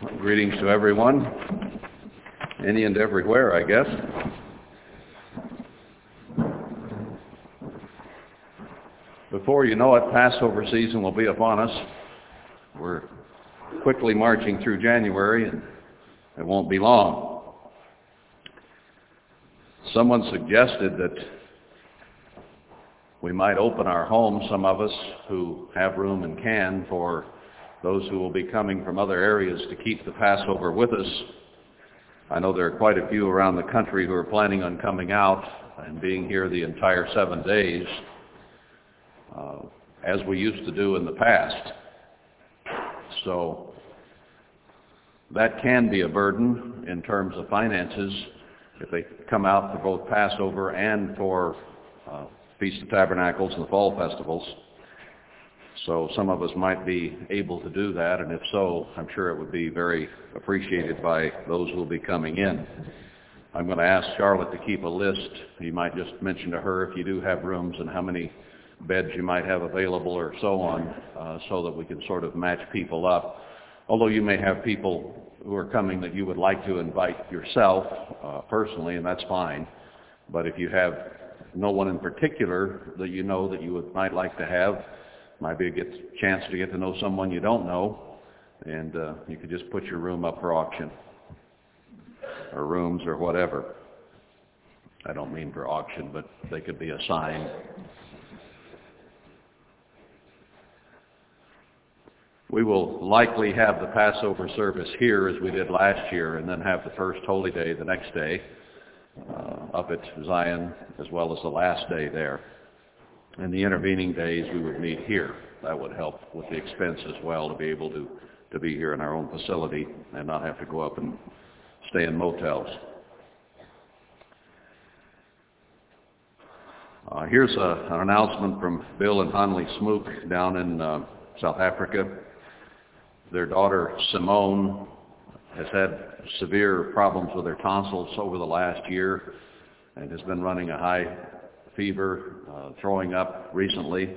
Greetings to everyone, any and everywhere, I guess. Before you know it, Passover season will be upon us. We're quickly marching through January, and it won't be long. Someone suggested that we might open our homes, some of us who have room and can, for those who will be coming from other areas to keep the Passover with us. I know there are quite a few around the country who are planning on coming out and being here the entire seven days, uh, as we used to do in the past. So that can be a burden in terms of finances if they come out for both Passover and for uh, Feast of Tabernacles and the fall festivals. So some of us might be able to do that, and if so, I'm sure it would be very appreciated by those who will be coming in. I'm going to ask Charlotte to keep a list. You might just mention to her if you do have rooms and how many beds you might have available or so on, uh, so that we can sort of match people up. Although you may have people who are coming that you would like to invite yourself uh, personally, and that's fine. But if you have no one in particular that you know that you would, might like to have, might be a get, chance to get to know someone you don't know, and uh, you could just put your room up for auction, or rooms, or whatever. I don't mean for auction, but they could be assigned. We will likely have the Passover service here as we did last year, and then have the first holy day the next day uh, up at Zion, as well as the last day there. In the intervening days, we would meet here. That would help with the expense as well to be able to, to be here in our own facility and not have to go up and stay in motels. Uh, here's a, an announcement from Bill and Hanley Smook down in uh, South Africa. Their daughter Simone has had severe problems with her tonsils over the last year and has been running a high fever, uh, throwing up recently.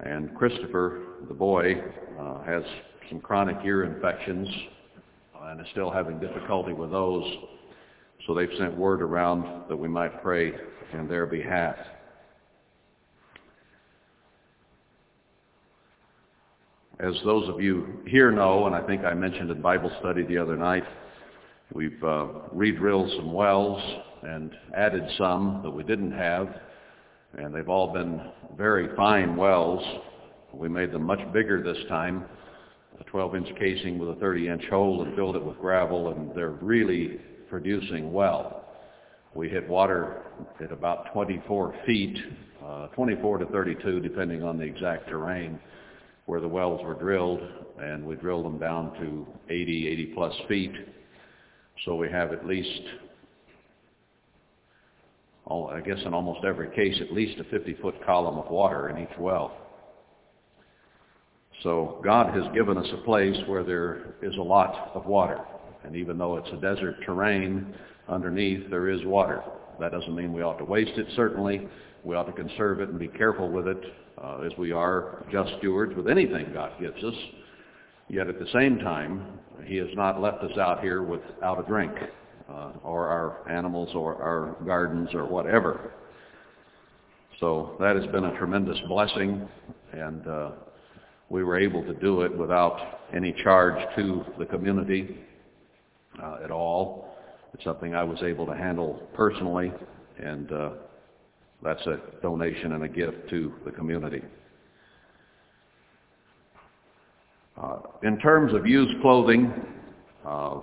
And Christopher, the boy, uh, has some chronic ear infections and is still having difficulty with those. So they've sent word around that we might pray in their behalf. As those of you here know, and I think I mentioned in Bible study the other night, we've uh, re-drilled some wells and added some that we didn't have, and they've all been very fine wells. We made them much bigger this time, a 12-inch casing with a 30-inch hole and filled it with gravel, and they're really producing well. We hit water at about 24 feet, uh, 24 to 32, depending on the exact terrain, where the wells were drilled, and we drilled them down to 80, 80 plus feet. So we have at least I guess in almost every case, at least a 50-foot column of water in each well. So God has given us a place where there is a lot of water. And even though it's a desert terrain, underneath there is water. That doesn't mean we ought to waste it, certainly. We ought to conserve it and be careful with it uh, as we are just stewards with anything God gives us. Yet at the same time, he has not left us out here without a drink uh, or our animals or our gardens or whatever. So that has been a tremendous blessing, and uh, we were able to do it without any charge to the community uh, at all. It's something I was able to handle personally, and uh, that's a donation and a gift to the community. Uh, in terms of used clothing, uh,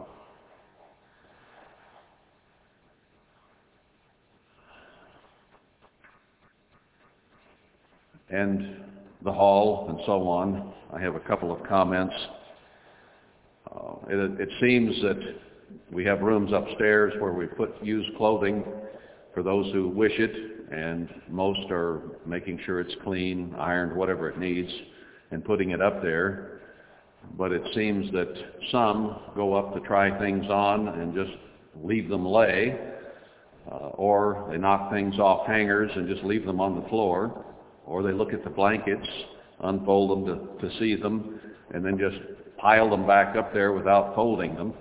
and the hall and so on. I have a couple of comments. Uh, it, it seems that we have rooms upstairs where we put used clothing for those who wish it, and most are making sure it's clean, ironed, whatever it needs, and putting it up there. But it seems that some go up to try things on and just leave them lay, uh, or they knock things off hangers and just leave them on the floor or they look at the blankets, unfold them to, to see them, and then just pile them back up there without folding them.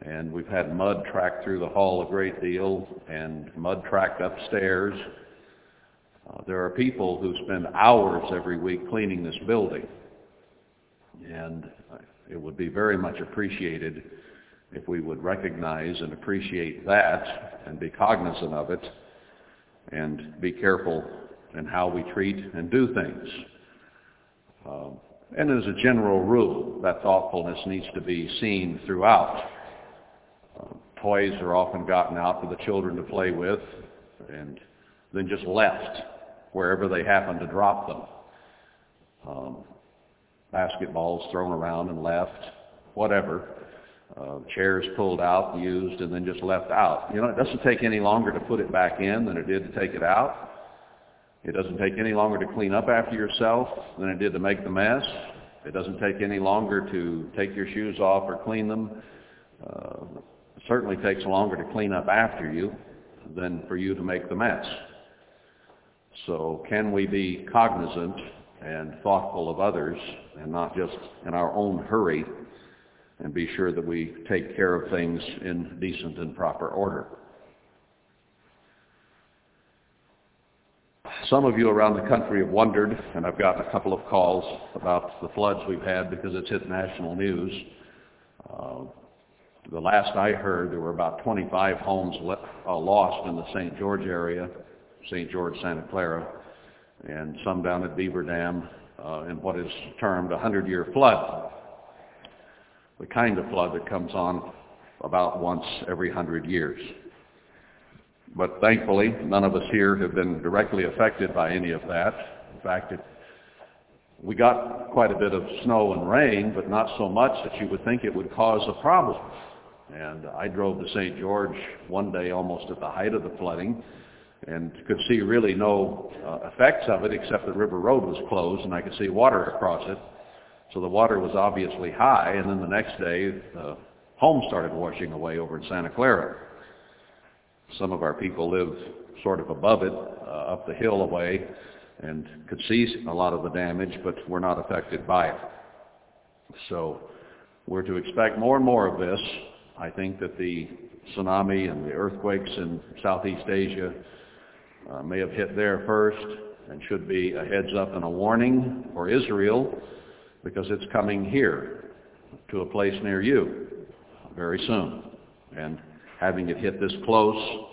And we've had mud tracked through the hall a great deal and mud tracked upstairs. Uh, there are people who spend hours every week cleaning this building. And it would be very much appreciated if we would recognize and appreciate that and be cognizant of it and be careful in how we treat and do things. Uh, and as a general rule, that thoughtfulness needs to be seen throughout. Uh, toys are often gotten out for the children to play with and then just left wherever they happen to drop them. Um, basketballs thrown around and left, whatever. Uh, chairs pulled out, used, and then just left out. You know, it doesn't take any longer to put it back in than it did to take it out. It doesn't take any longer to clean up after yourself than it did to make the mess. It doesn't take any longer to take your shoes off or clean them. Uh, it certainly takes longer to clean up after you than for you to make the mess. So can we be cognizant and thoughtful of others and not just in our own hurry and be sure that we take care of things in decent and proper order? Some of you around the country have wondered, and I've gotten a couple of calls about the floods we've had because it's hit national news. Uh, the last I heard, there were about 25 homes le- uh, lost in the St. George area, St. George, Santa Clara, and some down at Beaver Dam uh, in what is termed a 100-year flood. The kind of flood that comes on about once every 100 years. But thankfully, none of us here have been directly affected by any of that. In fact, it, we got quite a bit of snow and rain, but not so much that you would think it would cause a problem. And I drove to St. George one day almost at the height of the flooding and could see really no uh, effects of it except the river road was closed and I could see water across it. So the water was obviously high and then the next day the home started washing away over in Santa Clara. Some of our people live sort of above it, uh, up the hill away, and could see a lot of the damage, but were not affected by it. So we're to expect more and more of this. I think that the tsunami and the earthquakes in Southeast Asia uh, may have hit there first and should be a heads up and a warning for Israel because it's coming here to a place near you very soon. And having it hit this close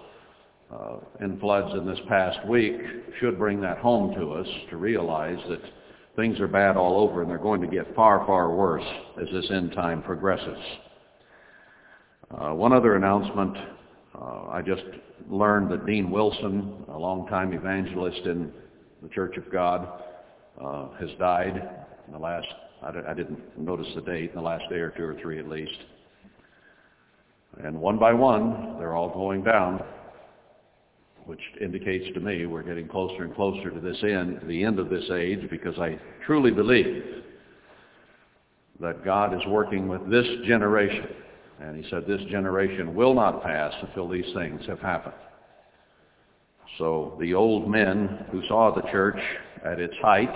uh, in floods in this past week should bring that home to us to realize that things are bad all over and they're going to get far, far worse as this end time progresses. Uh, one other announcement. Uh, I just learned that Dean Wilson, a longtime evangelist in the Church of God, uh, has died in the last, I, I didn't notice the date, in the last day or two or three at least. And one by one, they're all going down, which indicates to me we're getting closer and closer to this end, to the end of this age, because I truly believe that God is working with this generation. And he said this generation will not pass until these things have happened. So the old men who saw the church at its height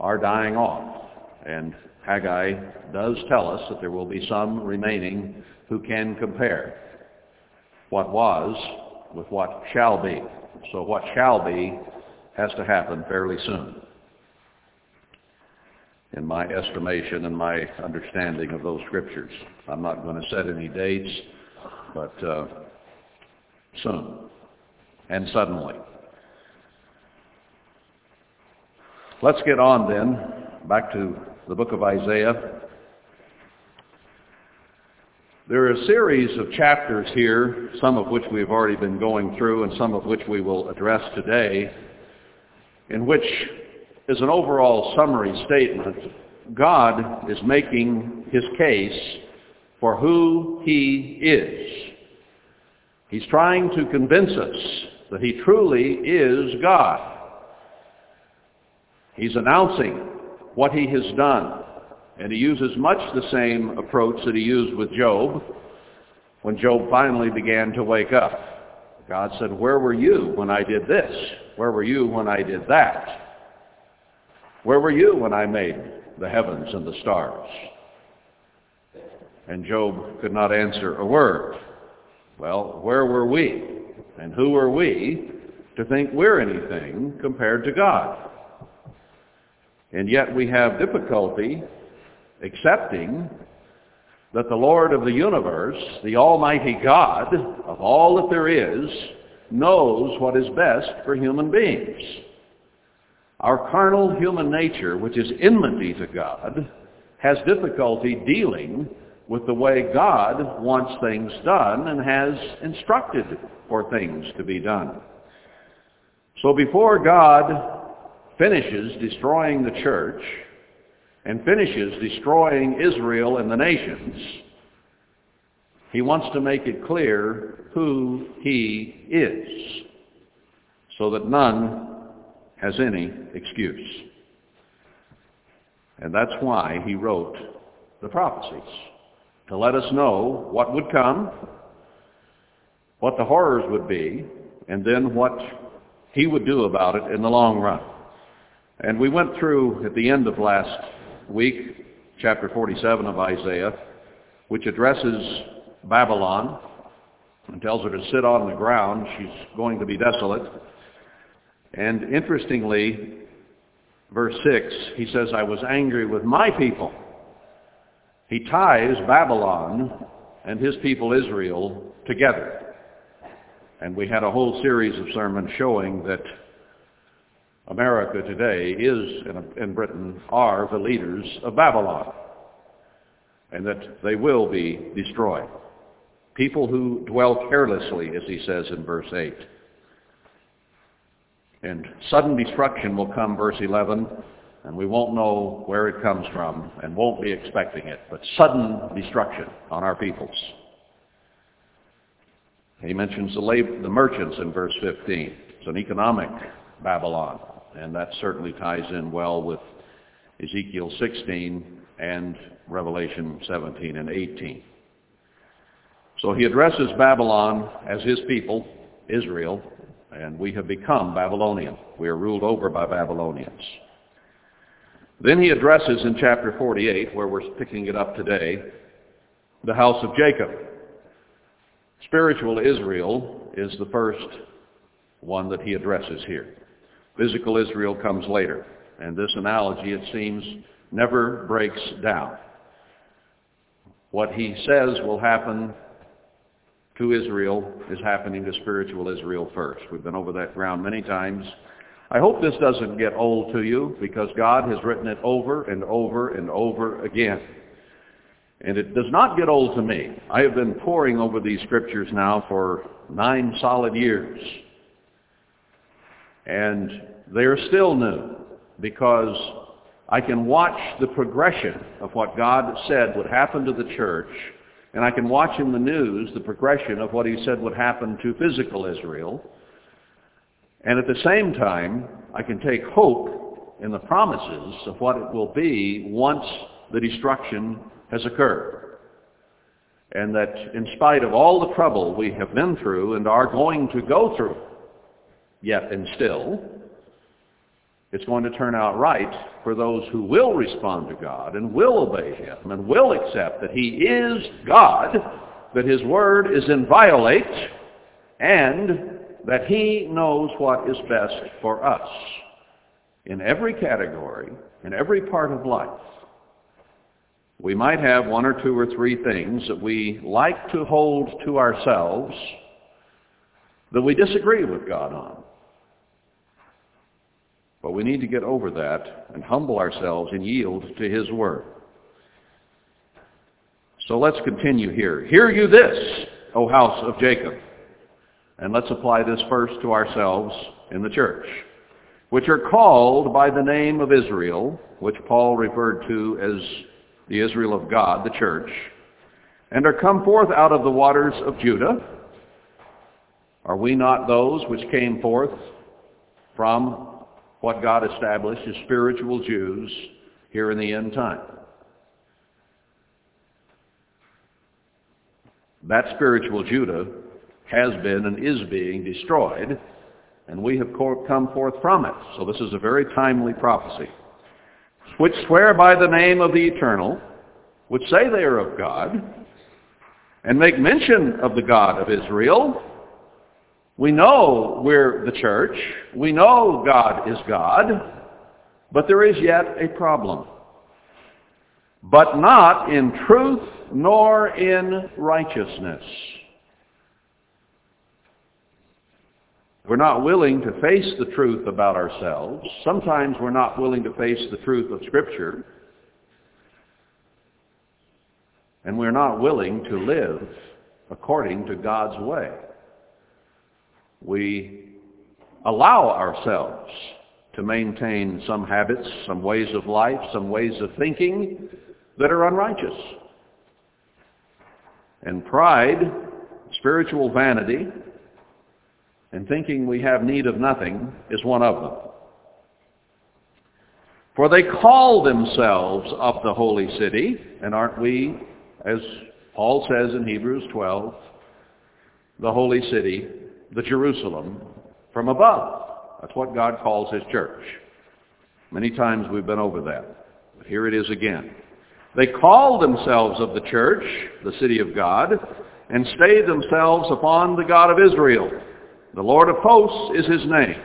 are dying off. And Haggai does tell us that there will be some remaining who can compare what was with what shall be. So what shall be has to happen fairly soon in my estimation and my understanding of those scriptures. I'm not going to set any dates, but uh, soon and suddenly. Let's get on then, back to the book of Isaiah. There are a series of chapters here, some of which we've already been going through and some of which we will address today, in which is an overall summary statement. God is making his case for who he is. He's trying to convince us that he truly is God. He's announcing what he has done. And he uses much the same approach that he used with Job when Job finally began to wake up. God said, where were you when I did this? Where were you when I did that? Where were you when I made the heavens and the stars. And Job could not answer a word. Well, where were we? And who are we to think we're anything compared to God? And yet we have difficulty accepting that the Lord of the universe, the Almighty God of all that there is, knows what is best for human beings. Our carnal human nature, which is enmity to God, has difficulty dealing with the way God wants things done and has instructed for things to be done. So before God finishes destroying the church and finishes destroying Israel and the nations, he wants to make it clear who he is so that none has any excuse. And that's why he wrote the prophecies to let us know what would come, what the horrors would be, and then what he would do about it in the long run. And we went through at the end of last week, chapter 47 of Isaiah, which addresses Babylon and tells her to sit on the ground. She's going to be desolate. And interestingly, verse 6, he says, I was angry with my people he ties Babylon and his people Israel together. And we had a whole series of sermons showing that America today is, and Britain are the leaders of Babylon. And that they will be destroyed. People who dwell carelessly, as he says in verse 8. And sudden destruction will come, verse 11, and we won't know where it comes from and won't be expecting it, but sudden destruction on our peoples. He mentions the, lab- the merchants in verse 15. It's an economic Babylon, and that certainly ties in well with Ezekiel 16 and Revelation 17 and 18. So he addresses Babylon as his people, Israel, and we have become Babylonian. We are ruled over by Babylonians. Then he addresses in chapter 48, where we're picking it up today, the house of Jacob. Spiritual Israel is the first one that he addresses here. Physical Israel comes later. And this analogy, it seems, never breaks down. What he says will happen to Israel is happening to spiritual Israel first. We've been over that ground many times. I hope this doesn't get old to you because God has written it over and over and over again. And it does not get old to me. I have been poring over these scriptures now for nine solid years. And they are still new because I can watch the progression of what God said would happen to the church, and I can watch in the news the progression of what he said would happen to physical Israel, and at the same time, I can take hope in the promises of what it will be once the destruction has occurred. And that in spite of all the trouble we have been through and are going to go through, yet and still, it's going to turn out right for those who will respond to God and will obey him and will accept that he is God, that his word is inviolate, and that he knows what is best for us in every category, in every part of life. We might have one or two or three things that we like to hold to ourselves that we disagree with God on. But we need to get over that and humble ourselves and yield to his word. So let's continue here. Hear you this, O house of Jacob. And let's apply this first to ourselves in the church, which are called by the name of Israel, which Paul referred to as the Israel of God, the church, and are come forth out of the waters of Judah. Are we not those which came forth from what God established as spiritual Jews here in the end time? That spiritual Judah has been and is being destroyed, and we have come forth from it. So this is a very timely prophecy. which swear by the name of the Eternal, which say they are of God, and make mention of the God of Israel, we know we're the church. We know God is God. But there is yet a problem. But not in truth nor in righteousness. We're not willing to face the truth about ourselves. Sometimes we're not willing to face the truth of Scripture. And we're not willing to live according to God's way. We allow ourselves to maintain some habits, some ways of life, some ways of thinking that are unrighteous. And pride, spiritual vanity, and thinking we have need of nothing is one of them. For they call themselves of the holy city, and aren't we, as Paul says in Hebrews 12, the holy city, the Jerusalem, from above. That's what God calls his church. Many times we've been over that. But here it is again. They call themselves of the church, the city of God, and stay themselves upon the God of Israel. The Lord of hosts is his name.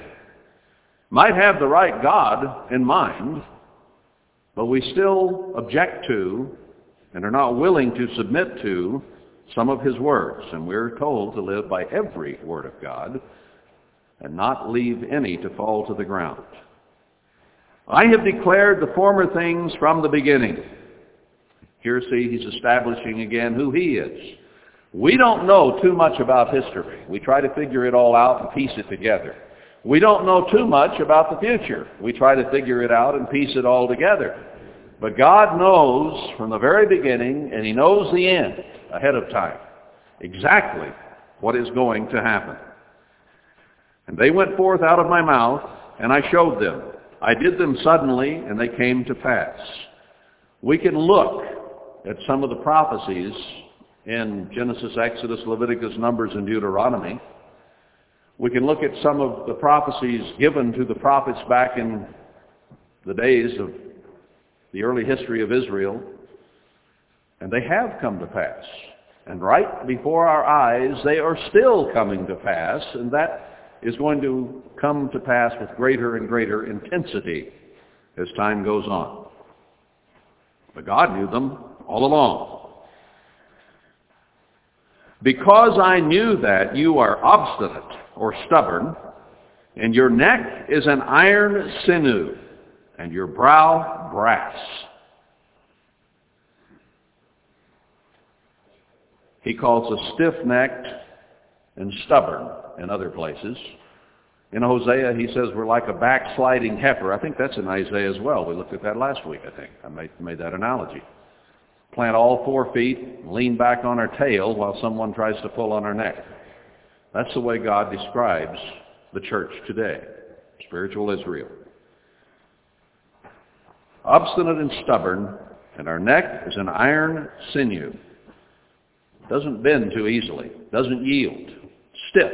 Might have the right God in mind, but we still object to and are not willing to submit to some of his words. And we're told to live by every word of God and not leave any to fall to the ground. I have declared the former things from the beginning. Here, see, he's establishing again who he is. We don't know too much about history. We try to figure it all out and piece it together. We don't know too much about the future. We try to figure it out and piece it all together. But God knows from the very beginning, and he knows the end ahead of time, exactly what is going to happen. And they went forth out of my mouth, and I showed them. I did them suddenly, and they came to pass. We can look at some of the prophecies in Genesis, Exodus, Leviticus, Numbers, and Deuteronomy. We can look at some of the prophecies given to the prophets back in the days of the early history of Israel, and they have come to pass. And right before our eyes, they are still coming to pass, and that is going to come to pass with greater and greater intensity as time goes on. But God knew them all along. Because I knew that you are obstinate or stubborn, and your neck is an iron sinew, and your brow brass. He calls us stiff-necked and stubborn in other places. In Hosea, he says we're like a backsliding heifer. I think that's in Isaiah as well. We looked at that last week, I think. I made, made that analogy. Plant all four feet, lean back on our tail while someone tries to pull on our neck. That's the way God describes the church today, spiritual Israel. Obstinate and stubborn, and our neck is an iron sinew. Doesn't bend too easily, doesn't yield stiff.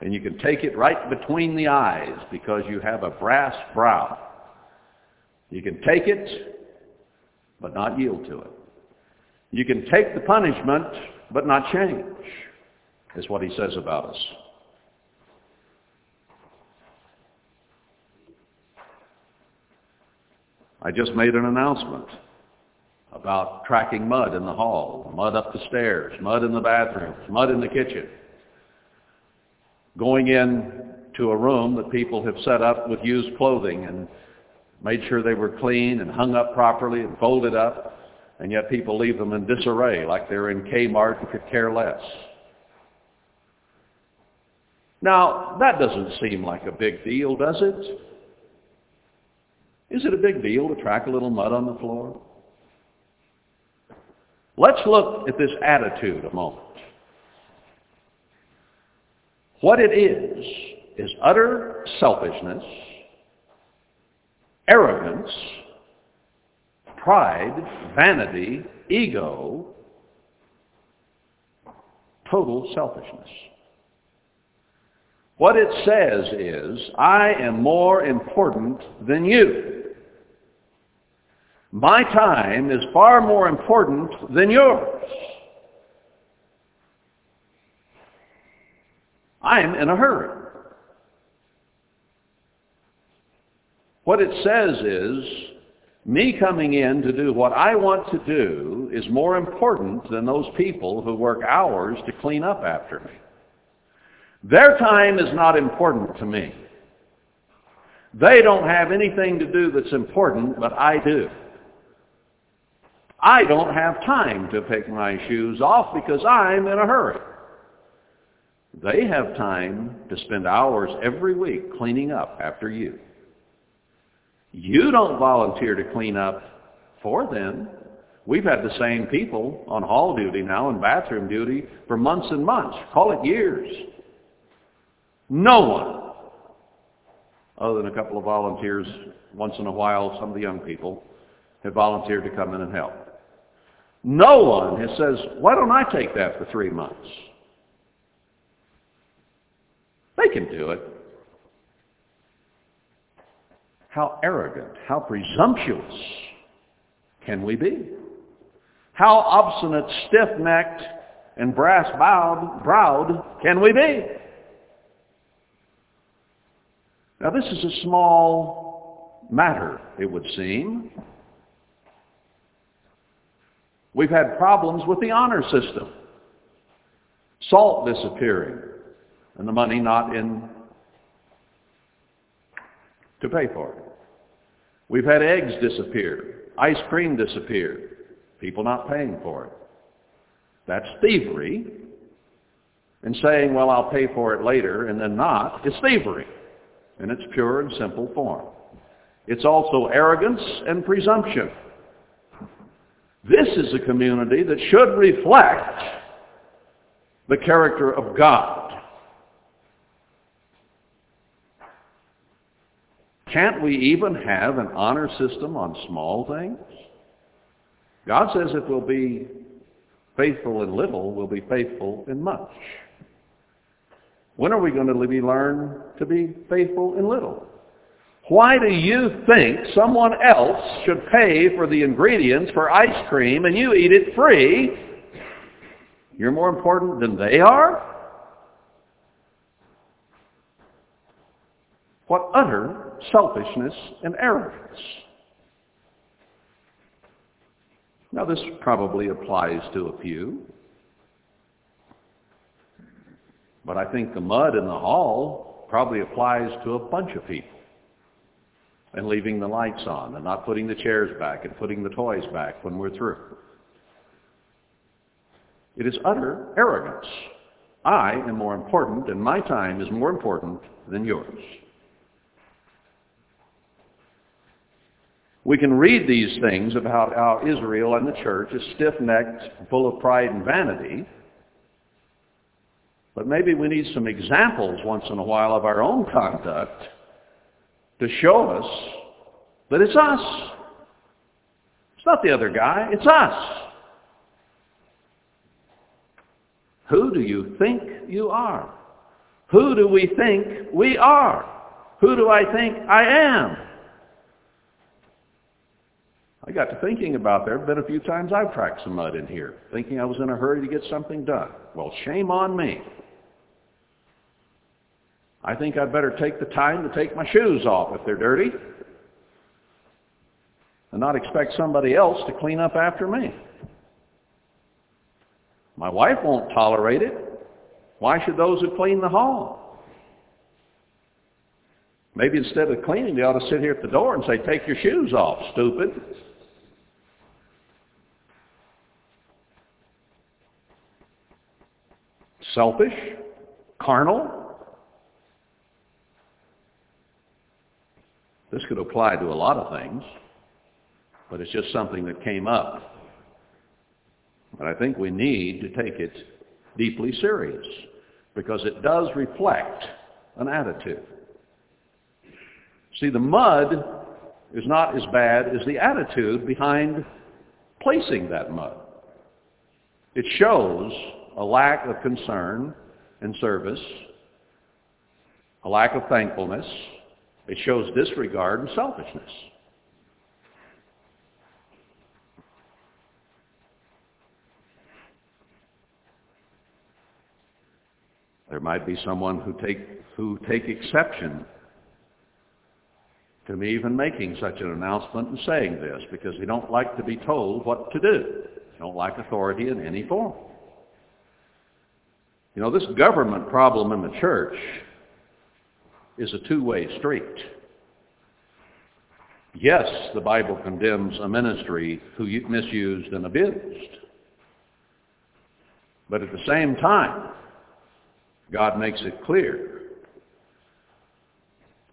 And you can take it right between the eyes because you have a brass brow. You can take it, but not yield to it. You can take the punishment, but not change, is what he says about us. I just made an announcement about tracking mud in the hall, mud up the stairs, mud in the bathrooms, mud in the kitchen. Going in to a room that people have set up with used clothing and made sure they were clean and hung up properly and folded up, and yet people leave them in disarray like they're in Kmart and could care less. Now, that doesn't seem like a big deal, does it? Is it a big deal to track a little mud on the floor? Let's look at this attitude a moment. What it is, is utter selfishness, arrogance, pride, vanity, ego, total selfishness. What it says is, I am more important than you. My time is far more important than yours. I'm in a hurry. What it says is, me coming in to do what I want to do is more important than those people who work hours to clean up after me. Their time is not important to me. They don't have anything to do that's important, but I do. I don't have time to pick my shoes off because I'm in a hurry. They have time to spend hours every week cleaning up after you. You don't volunteer to clean up for them. We've had the same people on hall duty now and bathroom duty for months and months. Call it years. No one, other than a couple of volunteers once in a while, some of the young people, have volunteered to come in and help. No one has says, why don't I take that for three months? They can do it. How arrogant, how presumptuous can we be? How obstinate, stiff-necked, and brass-bowed browed can we be? Now this is a small matter, it would seem. We've had problems with the honor system. Salt disappearing and the money not in to pay for it. We've had eggs disappear, ice cream disappear, people not paying for it. That's thievery. And saying, well, I'll pay for it later and then not, is thievery in its pure and simple form. It's also arrogance and presumption. This is a community that should reflect the character of God. Can't we even have an honor system on small things? God says if we'll be faithful in little, we'll be faithful in much. When are we going to be learn to be faithful in little? Why do you think someone else should pay for the ingredients for ice cream and you eat it free? You're more important than they are? What utter selfishness and arrogance. Now this probably applies to a few. But I think the mud in the hall probably applies to a bunch of people. And leaving the lights on and not putting the chairs back and putting the toys back when we're through. It is utter arrogance. I am more important and my time is more important than yours. We can read these things about how Israel and the church is stiff-necked, full of pride and vanity. But maybe we need some examples once in a while of our own conduct to show us that it's us. It's not the other guy, it's us. Who do you think you are? Who do we think we are? Who do I think I am? I got to thinking about there have been a few times I've tracked some mud in here, thinking I was in a hurry to get something done. Well, shame on me. I think I'd better take the time to take my shoes off if they're dirty and not expect somebody else to clean up after me. My wife won't tolerate it. Why should those who clean the hall? Maybe instead of cleaning, they ought to sit here at the door and say, take your shoes off, stupid. selfish, carnal. This could apply to a lot of things, but it's just something that came up. But I think we need to take it deeply serious because it does reflect an attitude. See, the mud is not as bad as the attitude behind placing that mud. It shows a lack of concern and service a lack of thankfulness. It shows disregard and selfishness. There might be someone who take, who take exception to me even making such an announcement and saying this because they don't like to be told what to do. They don't like authority in any form. You know, this government problem in the church is a two-way street. Yes, the Bible condemns a ministry who misused and abused. But at the same time, God makes it clear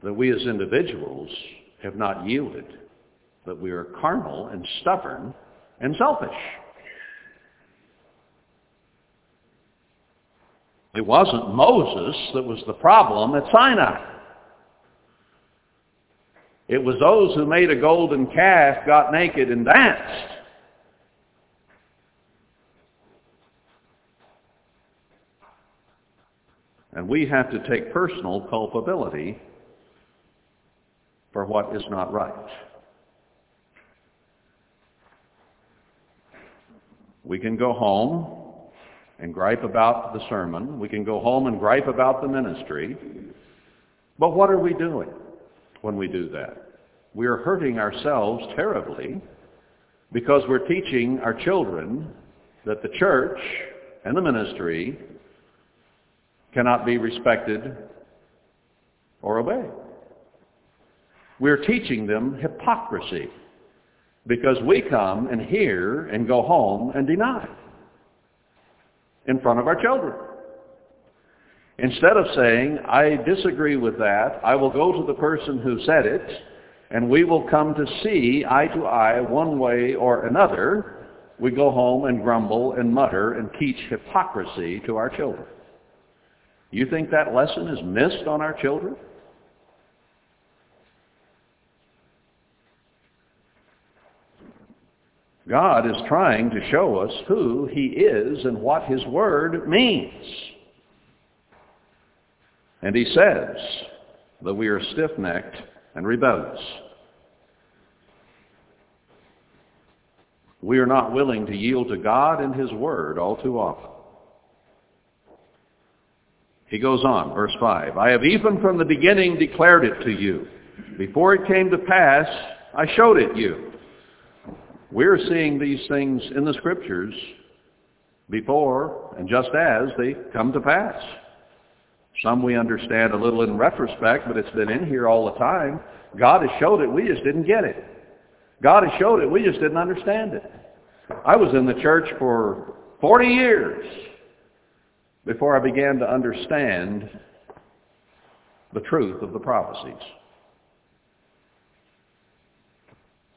that we as individuals have not yielded, that we are carnal and stubborn and selfish. It wasn't Moses that was the problem at Sinai. It was those who made a golden calf, got naked, and danced. And we have to take personal culpability for what is not right. We can go home and gripe about the sermon. We can go home and gripe about the ministry. But what are we doing when we do that? We are hurting ourselves terribly because we're teaching our children that the church and the ministry cannot be respected or obeyed. We're teaching them hypocrisy because we come and hear and go home and deny in front of our children. Instead of saying, I disagree with that, I will go to the person who said it, and we will come to see eye to eye one way or another, we go home and grumble and mutter and teach hypocrisy to our children. You think that lesson is missed on our children? God is trying to show us who he is and what his word means. And he says that we are stiff-necked and rebellious. We are not willing to yield to God and his word all too often. He goes on, verse 5, I have even from the beginning declared it to you. Before it came to pass, I showed it you. We're seeing these things in the Scriptures before and just as they come to pass. Some we understand a little in retrospect, but it's been in here all the time. God has showed it, we just didn't get it. God has showed it, we just didn't understand it. I was in the church for 40 years before I began to understand the truth of the prophecies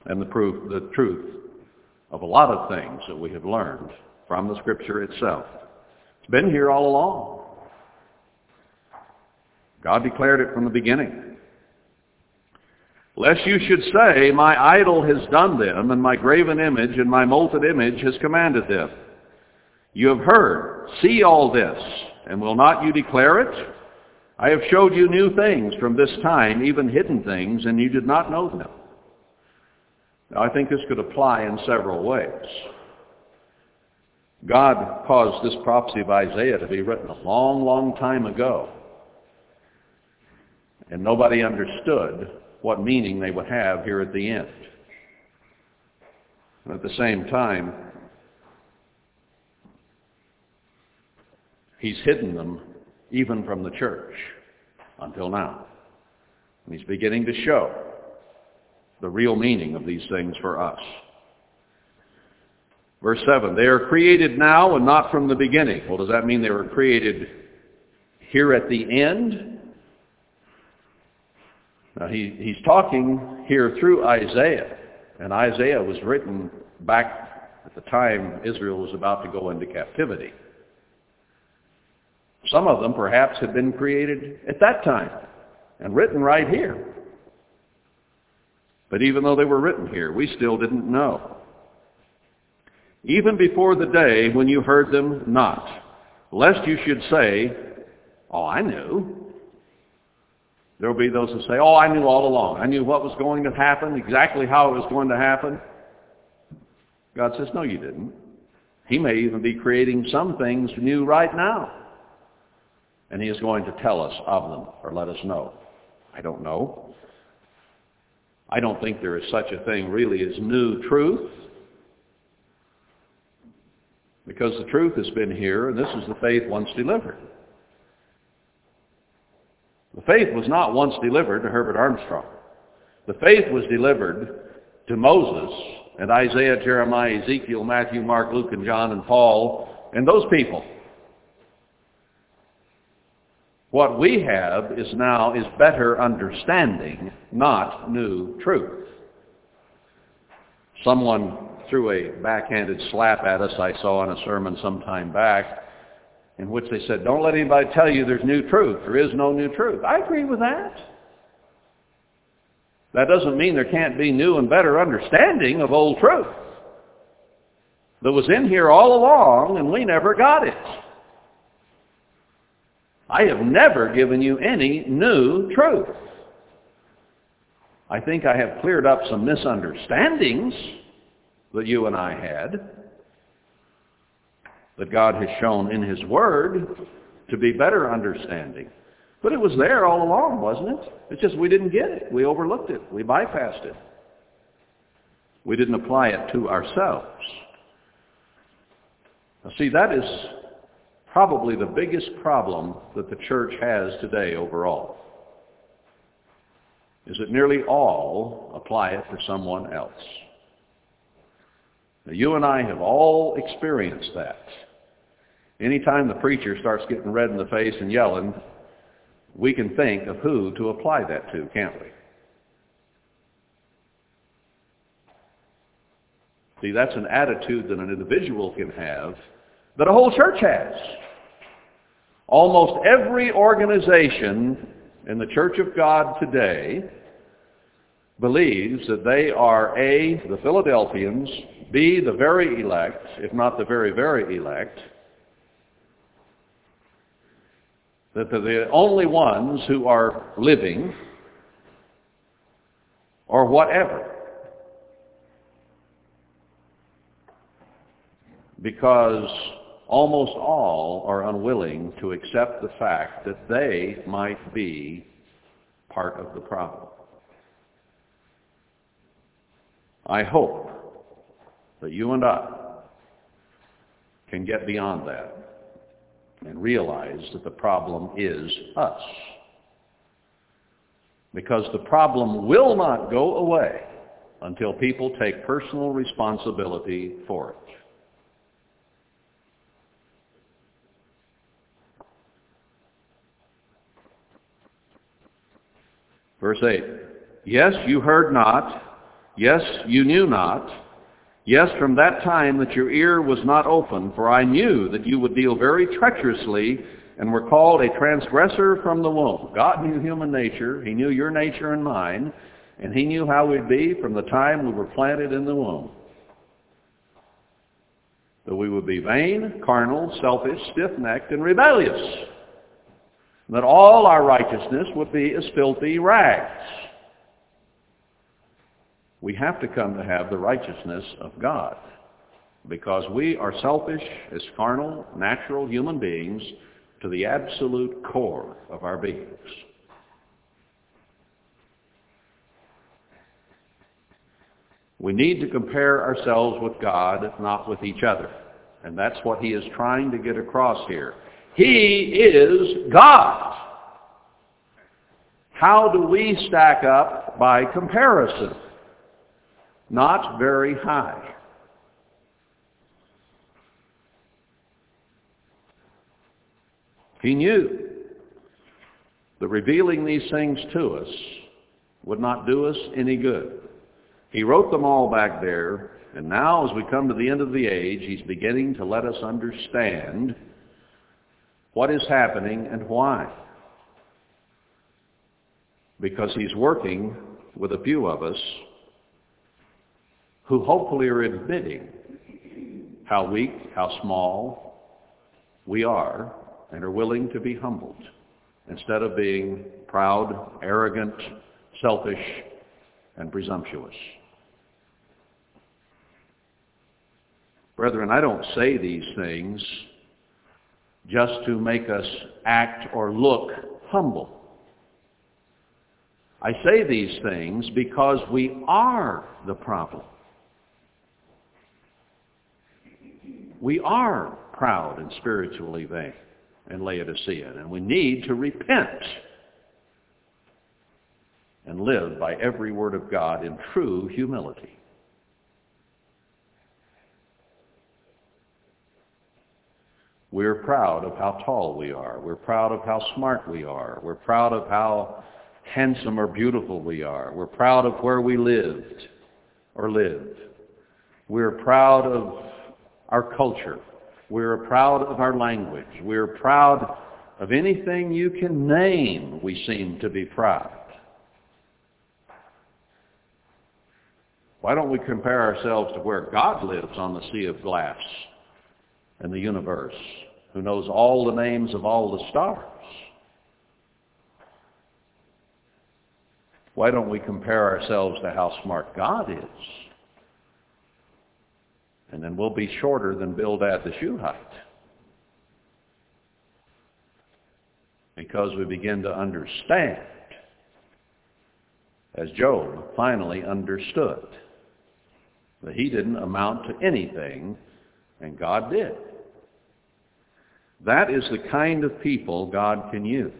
and the proof, the truth of a lot of things that we have learned from the Scripture itself. It's been here all along. God declared it from the beginning. Lest you should say, my idol has done them, and my graven image and my molten image has commanded them. You have heard, see all this, and will not you declare it? I have showed you new things from this time, even hidden things, and you did not know them. Now, I think this could apply in several ways. God caused this prophecy of Isaiah to be written a long, long time ago. And nobody understood what meaning they would have here at the end. And at the same time, he's hidden them even from the church until now. And he's beginning to show the real meaning of these things for us. Verse 7, they are created now and not from the beginning. Well, does that mean they were created here at the end? Now, he, he's talking here through Isaiah, and Isaiah was written back at the time Israel was about to go into captivity. Some of them perhaps had been created at that time and written right here. But even though they were written here, we still didn't know. Even before the day when you heard them not, lest you should say, oh, I knew. There will be those who say, oh, I knew all along. I knew what was going to happen, exactly how it was going to happen. God says, no, you didn't. He may even be creating some things new right now. And he is going to tell us of them or let us know. I don't know. I don't think there is such a thing really as new truth. Because the truth has been here, and this is the faith once delivered. The faith was not once delivered to Herbert Armstrong. The faith was delivered to Moses and Isaiah, Jeremiah, Ezekiel, Matthew, Mark, Luke, and John, and Paul, and those people. What we have is now is better understanding, not new truth. Someone threw a backhanded slap at us I saw in a sermon some time back in which they said, don't let anybody tell you there's new truth. There is no new truth. I agree with that. That doesn't mean there can't be new and better understanding of old truth that was in here all along and we never got it. I have never given you any new truth. I think I have cleared up some misunderstandings that you and I had that God has shown in his word to be better understanding. But it was there all along, wasn't it? It's just we didn't get it. We overlooked it. We bypassed it. We didn't apply it to ourselves. Now see, that is probably the biggest problem that the church has today overall. Is that nearly all apply it to someone else. Now you and I have all experienced that. Anytime the preacher starts getting red in the face and yelling, we can think of who to apply that to, can't we? See, that's an attitude that an individual can have that a whole church has. Almost every organization in the Church of God today believes that they are A, the Philadelphians, B, the very elect, if not the very, very elect, that they're the only ones who are living or whatever. Because almost all are unwilling to accept the fact that they might be part of the problem. I hope that you and I can get beyond that and realize that the problem is us. Because the problem will not go away until people take personal responsibility for it. Verse 8, Yes, you heard not. Yes, you knew not. Yes, from that time that your ear was not open, for I knew that you would deal very treacherously and were called a transgressor from the womb. God knew human nature. He knew your nature and mine. And he knew how we'd be from the time we were planted in the womb. That we would be vain, carnal, selfish, stiff-necked, and rebellious. That all our righteousness would be as filthy rags we have to come to have the righteousness of God because we are selfish as carnal, natural human beings to the absolute core of our beings. We need to compare ourselves with God, not with each other. And that's what he is trying to get across here. He is God. How do we stack up by comparison? Not very high. He knew that revealing these things to us would not do us any good. He wrote them all back there, and now as we come to the end of the age, he's beginning to let us understand what is happening and why. Because he's working with a few of us who hopefully are admitting how weak, how small we are, and are willing to be humbled instead of being proud, arrogant, selfish, and presumptuous. Brethren, I don't say these things just to make us act or look humble. I say these things because we are the problem. We are proud and spiritually vain and Laodicean, and we need to repent and live by every word of God in true humility. We're proud of how tall we are. We're proud of how smart we are. We're proud of how handsome or beautiful we are. We're proud of where we lived or live. We're proud of our culture. We're proud of our language. We're proud of anything you can name, we seem to be proud. Why don't we compare ourselves to where God lives on the sea of glass and the universe, who knows all the names of all the stars? Why don't we compare ourselves to how smart God is? And then we'll be shorter than Bildad the Shuhite. Because we begin to understand, as Job finally understood, that he didn't amount to anything, and God did. That is the kind of people God can use.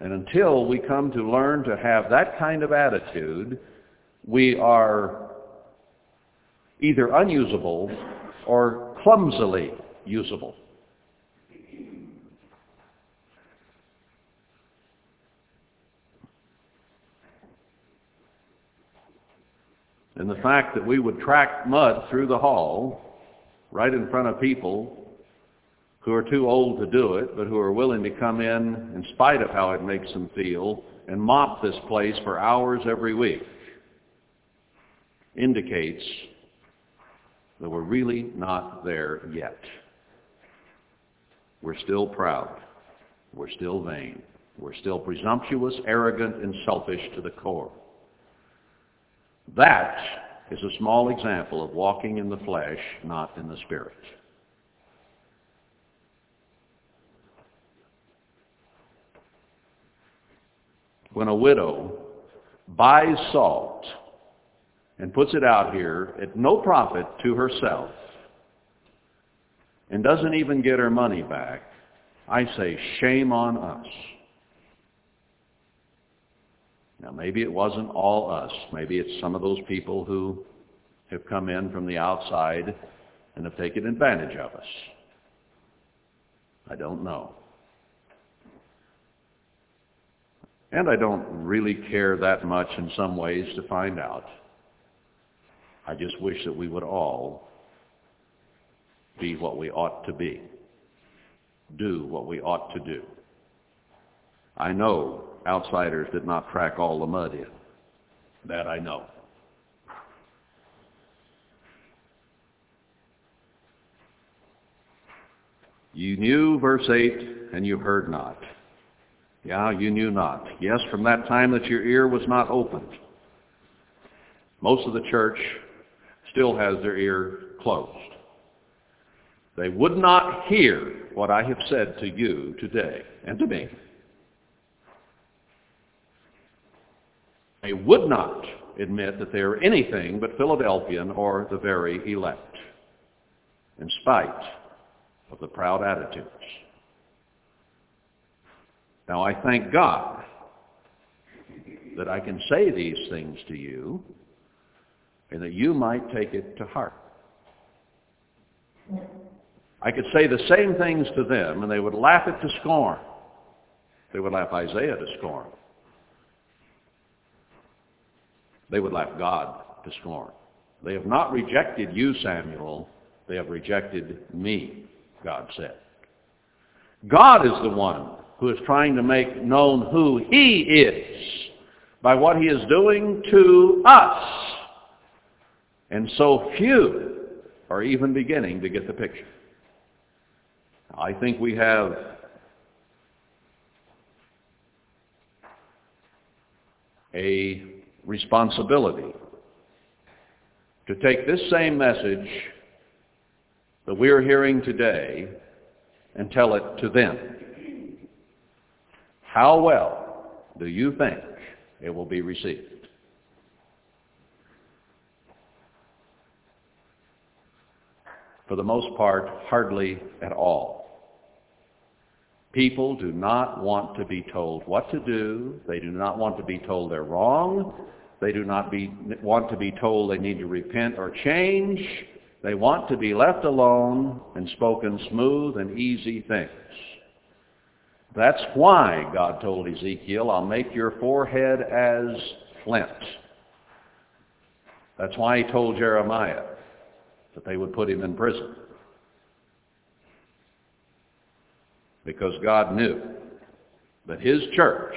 And until we come to learn to have that kind of attitude, we are either unusable or clumsily usable. And the fact that we would track mud through the hall right in front of people who are too old to do it, but who are willing to come in in spite of how it makes them feel and mop this place for hours every week indicates that we're really not there yet. We're still proud. We're still vain. We're still presumptuous, arrogant, and selfish to the core. That is a small example of walking in the flesh, not in the spirit. When a widow buys salt and puts it out here at no profit to herself and doesn't even get her money back, I say shame on us. Now maybe it wasn't all us. Maybe it's some of those people who have come in from the outside and have taken advantage of us. I don't know. And I don't really care that much in some ways to find out. I just wish that we would all be what we ought to be, do what we ought to do. I know outsiders did not crack all the mud in. That I know. You knew, verse 8, and you heard not. Yeah, you knew not. Yes, from that time that your ear was not opened. Most of the church still has their ear closed. They would not hear what I have said to you today and to me. They would not admit that they are anything but Philadelphian or the very elect, in spite of the proud attitudes. Now I thank God that I can say these things to you and that you might take it to heart. I could say the same things to them and they would laugh it to scorn. They would laugh Isaiah to scorn. They would laugh God to scorn. They have not rejected you, Samuel. They have rejected me, God said. God is the one who is trying to make known who he is by what he is doing to us. And so few are even beginning to get the picture. I think we have a responsibility to take this same message that we are hearing today and tell it to them. How well do you think it will be received? For the most part, hardly at all. People do not want to be told what to do. They do not want to be told they're wrong. They do not be, want to be told they need to repent or change. They want to be left alone and spoken smooth and easy things. That's why God told Ezekiel, I'll make your forehead as flint. That's why he told Jeremiah that they would put him in prison. Because God knew that his church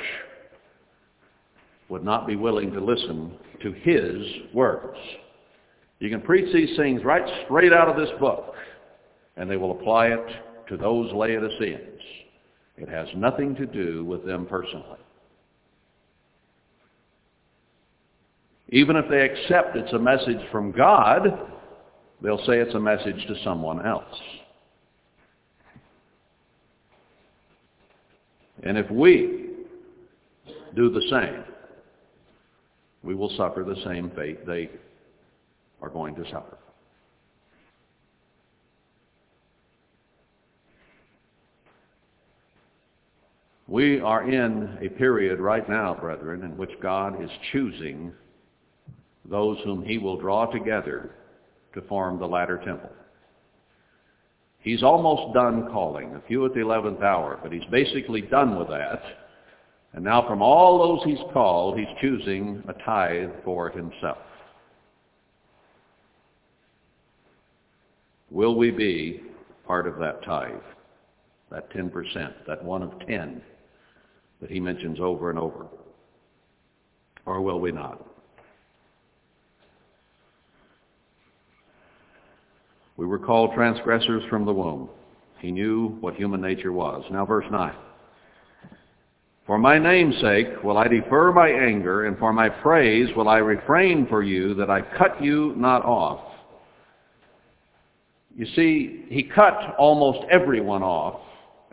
would not be willing to listen to his words. You can preach these things right straight out of this book, and they will apply it to those Laodiceans. It has nothing to do with them personally. Even if they accept it's a message from God, they'll say it's a message to someone else. And if we do the same, we will suffer the same fate they are going to suffer. We are in a period right now, brethren, in which God is choosing those whom he will draw together to form the latter temple. He's almost done calling, a few at the 11th hour, but he's basically done with that. And now from all those he's called, he's choosing a tithe for himself. Will we be part of that tithe, that 10%, that one of 10 that he mentions over and over? Or will we not? We were called transgressors from the womb. He knew what human nature was. Now verse 9. For my name's sake will I defer my anger, and for my praise will I refrain for you, that I cut you not off. You see, he cut almost everyone off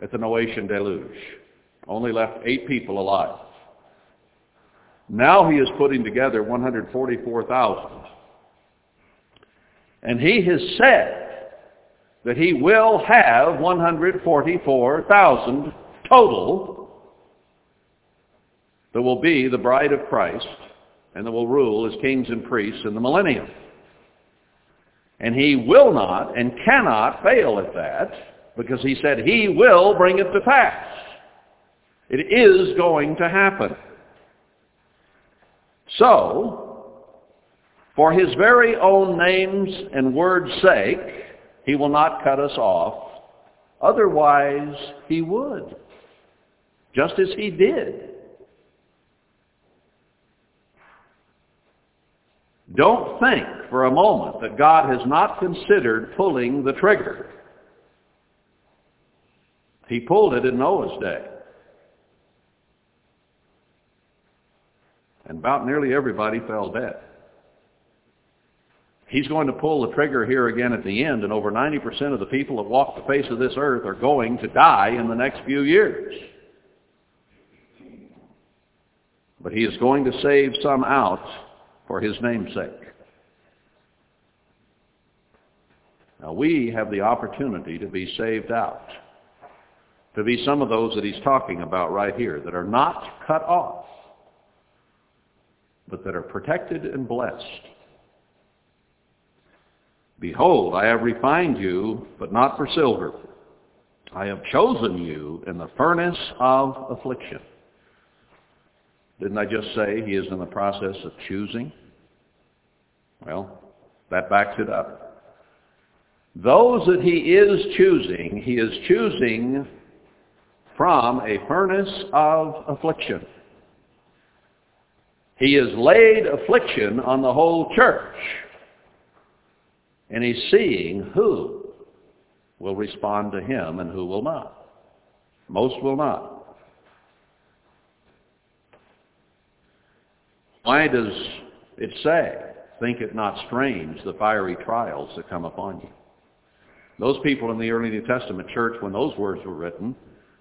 at the Noachian deluge. Only left eight people alive. Now he is putting together 144,000. And he has said that he will have 144,000 total that will be the bride of Christ and that will rule as kings and priests in the millennium. And he will not and cannot fail at that because he said he will bring it to pass. It is going to happen. So, for his very own name's and word's sake, he will not cut us off. Otherwise, he would, just as he did. Don't think for a moment that God has not considered pulling the trigger. He pulled it in Noah's day. And about nearly everybody fell dead. He's going to pull the trigger here again at the end, and over 90% of the people that walk the face of this earth are going to die in the next few years. But he is going to save some out for his namesake. Now we have the opportunity to be saved out, to be some of those that he's talking about right here, that are not cut off, but that are protected and blessed Behold, I have refined you, but not for silver. I have chosen you in the furnace of affliction. Didn't I just say he is in the process of choosing? Well, that backs it up. Those that he is choosing, he is choosing from a furnace of affliction. He has laid affliction on the whole church. And he's seeing who will respond to him and who will not. Most will not. Why does it say, think it not strange, the fiery trials that come upon you? Those people in the early New Testament church, when those words were written,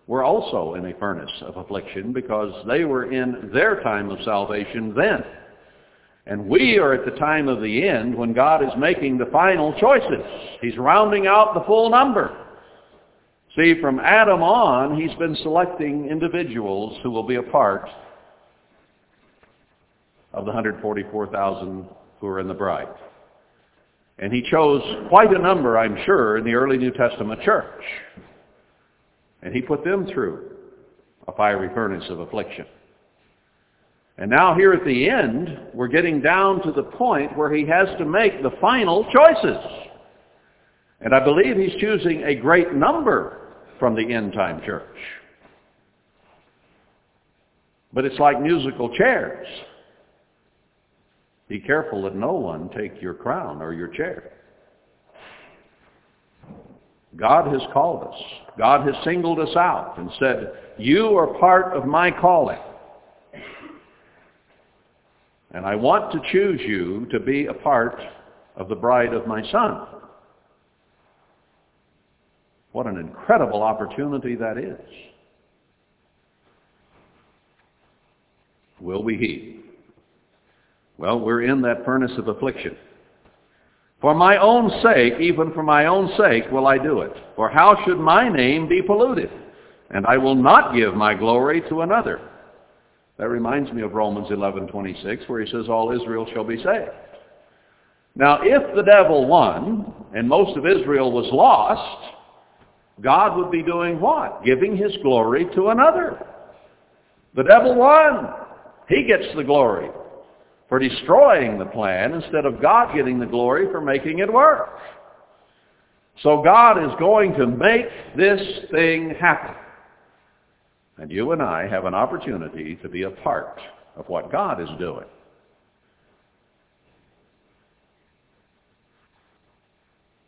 were also in a furnace of affliction because they were in their time of salvation then. And we are at the time of the end when God is making the final choices. He's rounding out the full number. See, from Adam on, he's been selecting individuals who will be a part of the 144,000 who are in the bride. And he chose quite a number, I'm sure, in the early New Testament church. And he put them through a fiery furnace of affliction. And now here at the end, we're getting down to the point where he has to make the final choices. And I believe he's choosing a great number from the end time church. But it's like musical chairs. Be careful that no one take your crown or your chair. God has called us. God has singled us out and said, you are part of my calling. And I want to choose you to be a part of the bride of my son. What an incredible opportunity that is. Will we heed? Well, we're in that furnace of affliction. For my own sake, even for my own sake, will I do it. For how should my name be polluted? And I will not give my glory to another. That reminds me of Romans 11:26, where he says, all Israel shall be saved. Now, if the devil won, and most of Israel was lost, God would be doing what? Giving his glory to another. The devil won. He gets the glory for destroying the plan instead of God getting the glory for making it work. So God is going to make this thing happen. And you and I have an opportunity to be a part of what God is doing.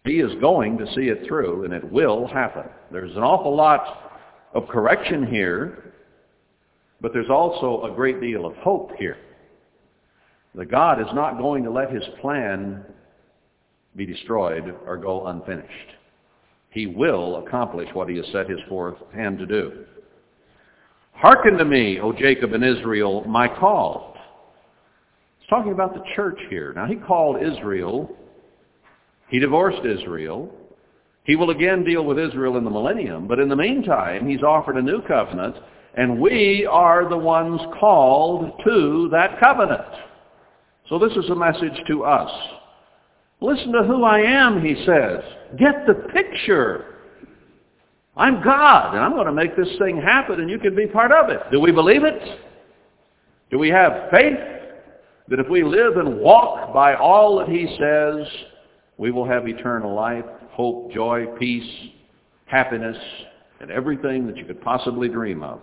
He is going to see it through, and it will happen. There's an awful lot of correction here, but there's also a great deal of hope here. That God is not going to let his plan be destroyed or go unfinished. He will accomplish what he has set his forth hand to do. Hearken to me, O Jacob and Israel, my call. He's talking about the church here. Now he called Israel. He divorced Israel. He will again deal with Israel in the millennium. But in the meantime, he's offered a new covenant, and we are the ones called to that covenant. So this is a message to us. Listen to who I am, he says. Get the picture. I'm God, and I'm going to make this thing happen, and you can be part of it. Do we believe it? Do we have faith that if we live and walk by all that he says, we will have eternal life, hope, joy, peace, happiness, and everything that you could possibly dream of?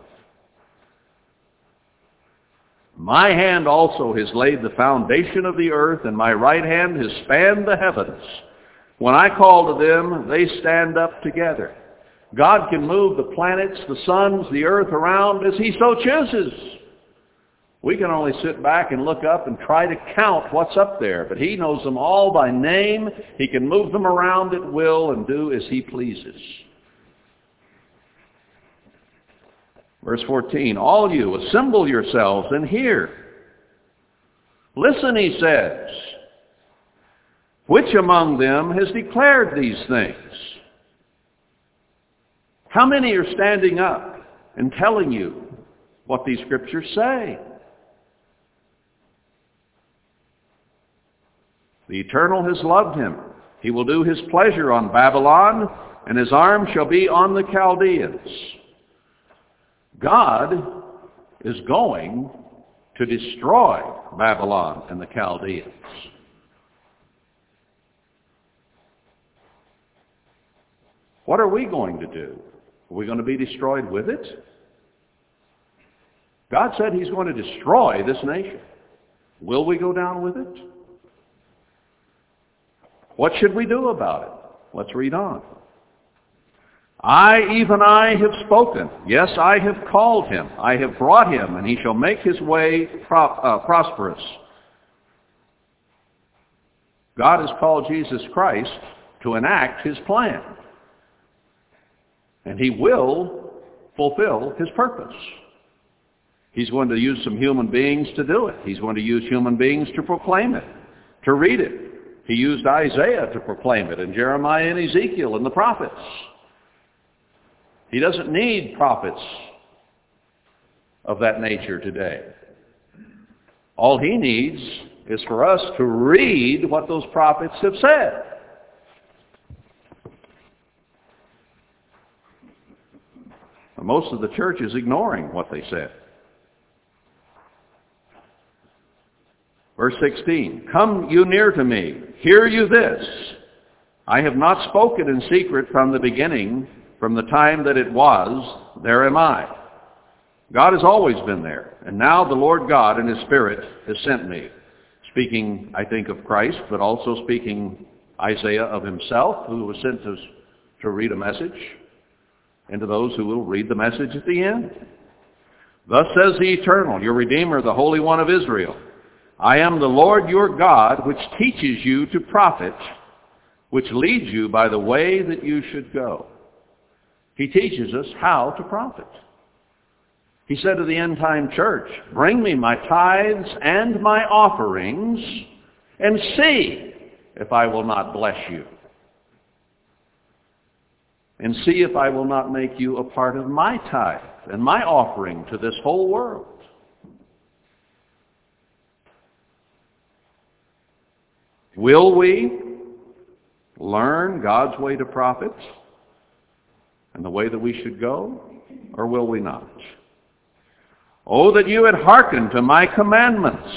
My hand also has laid the foundation of the earth, and my right hand has spanned the heavens. When I call to them, they stand up together. God can move the planets, the suns, the earth around as he so chooses. We can only sit back and look up and try to count what's up there, but he knows them all by name. He can move them around at will and do as he pleases. Verse 14, all you assemble yourselves and hear. Listen, he says. Which among them has declared these things? How many are standing up and telling you what these scriptures say? The Eternal has loved him. He will do his pleasure on Babylon, and his arm shall be on the Chaldeans. God is going to destroy Babylon and the Chaldeans. What are we going to do? Are we going to be destroyed with it? God said he's going to destroy this nation. Will we go down with it? What should we do about it? Let's read on. I, even I, have spoken. Yes, I have called him. I have brought him, and he shall make his way pro- uh, prosperous. God has called Jesus Christ to enact his plan. And he will fulfill his purpose. He's going to use some human beings to do it. He's going to use human beings to proclaim it, to read it. He used Isaiah to proclaim it, and Jeremiah and Ezekiel and the prophets. He doesn't need prophets of that nature today. All he needs is for us to read what those prophets have said. Most of the church is ignoring what they said. Verse 16, Come you near to me, hear you this. I have not spoken in secret from the beginning, from the time that it was, there am I. God has always been there, and now the Lord God in his Spirit has sent me. Speaking, I think, of Christ, but also speaking Isaiah of himself, who was sent to, to read a message, and to those who will read the message at the end. Thus says the Eternal, your Redeemer, the Holy One of Israel. I am the Lord your God, which teaches you to profit, which leads you by the way that you should go. He teaches us how to profit. He said to the end time church, bring me my tithes and my offerings, and see if I will not bless you. And see if I will not make you a part of my tithe and my offering to this whole world. Will we learn God's way to profit and the way that we should go, or will we not? Oh, that you had hearkened to my commandments.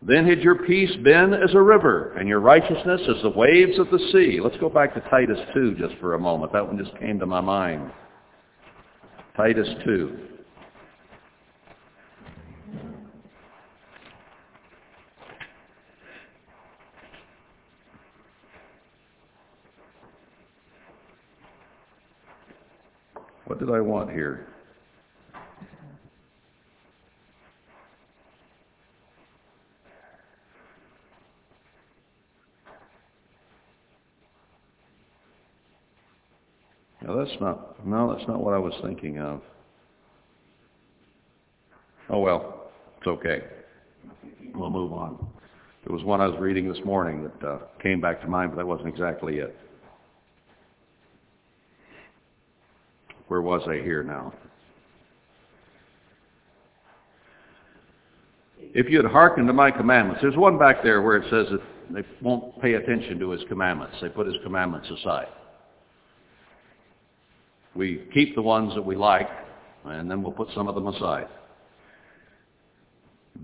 Then had your peace been as a river, and your righteousness as the waves of the sea. Let's go back to Titus 2 just for a moment. That one just came to my mind. Titus 2. What did I want here? No, that's not, no, that's not what I was thinking of. Oh well, it's okay. We'll move on. There was one I was reading this morning that uh, came back to mind, but that wasn't exactly it. Where was I here now? If you had hearkened to my commandments, there's one back there where it says that they won't pay attention to his commandments. They put his commandments aside. We keep the ones that we like, and then we'll put some of them aside.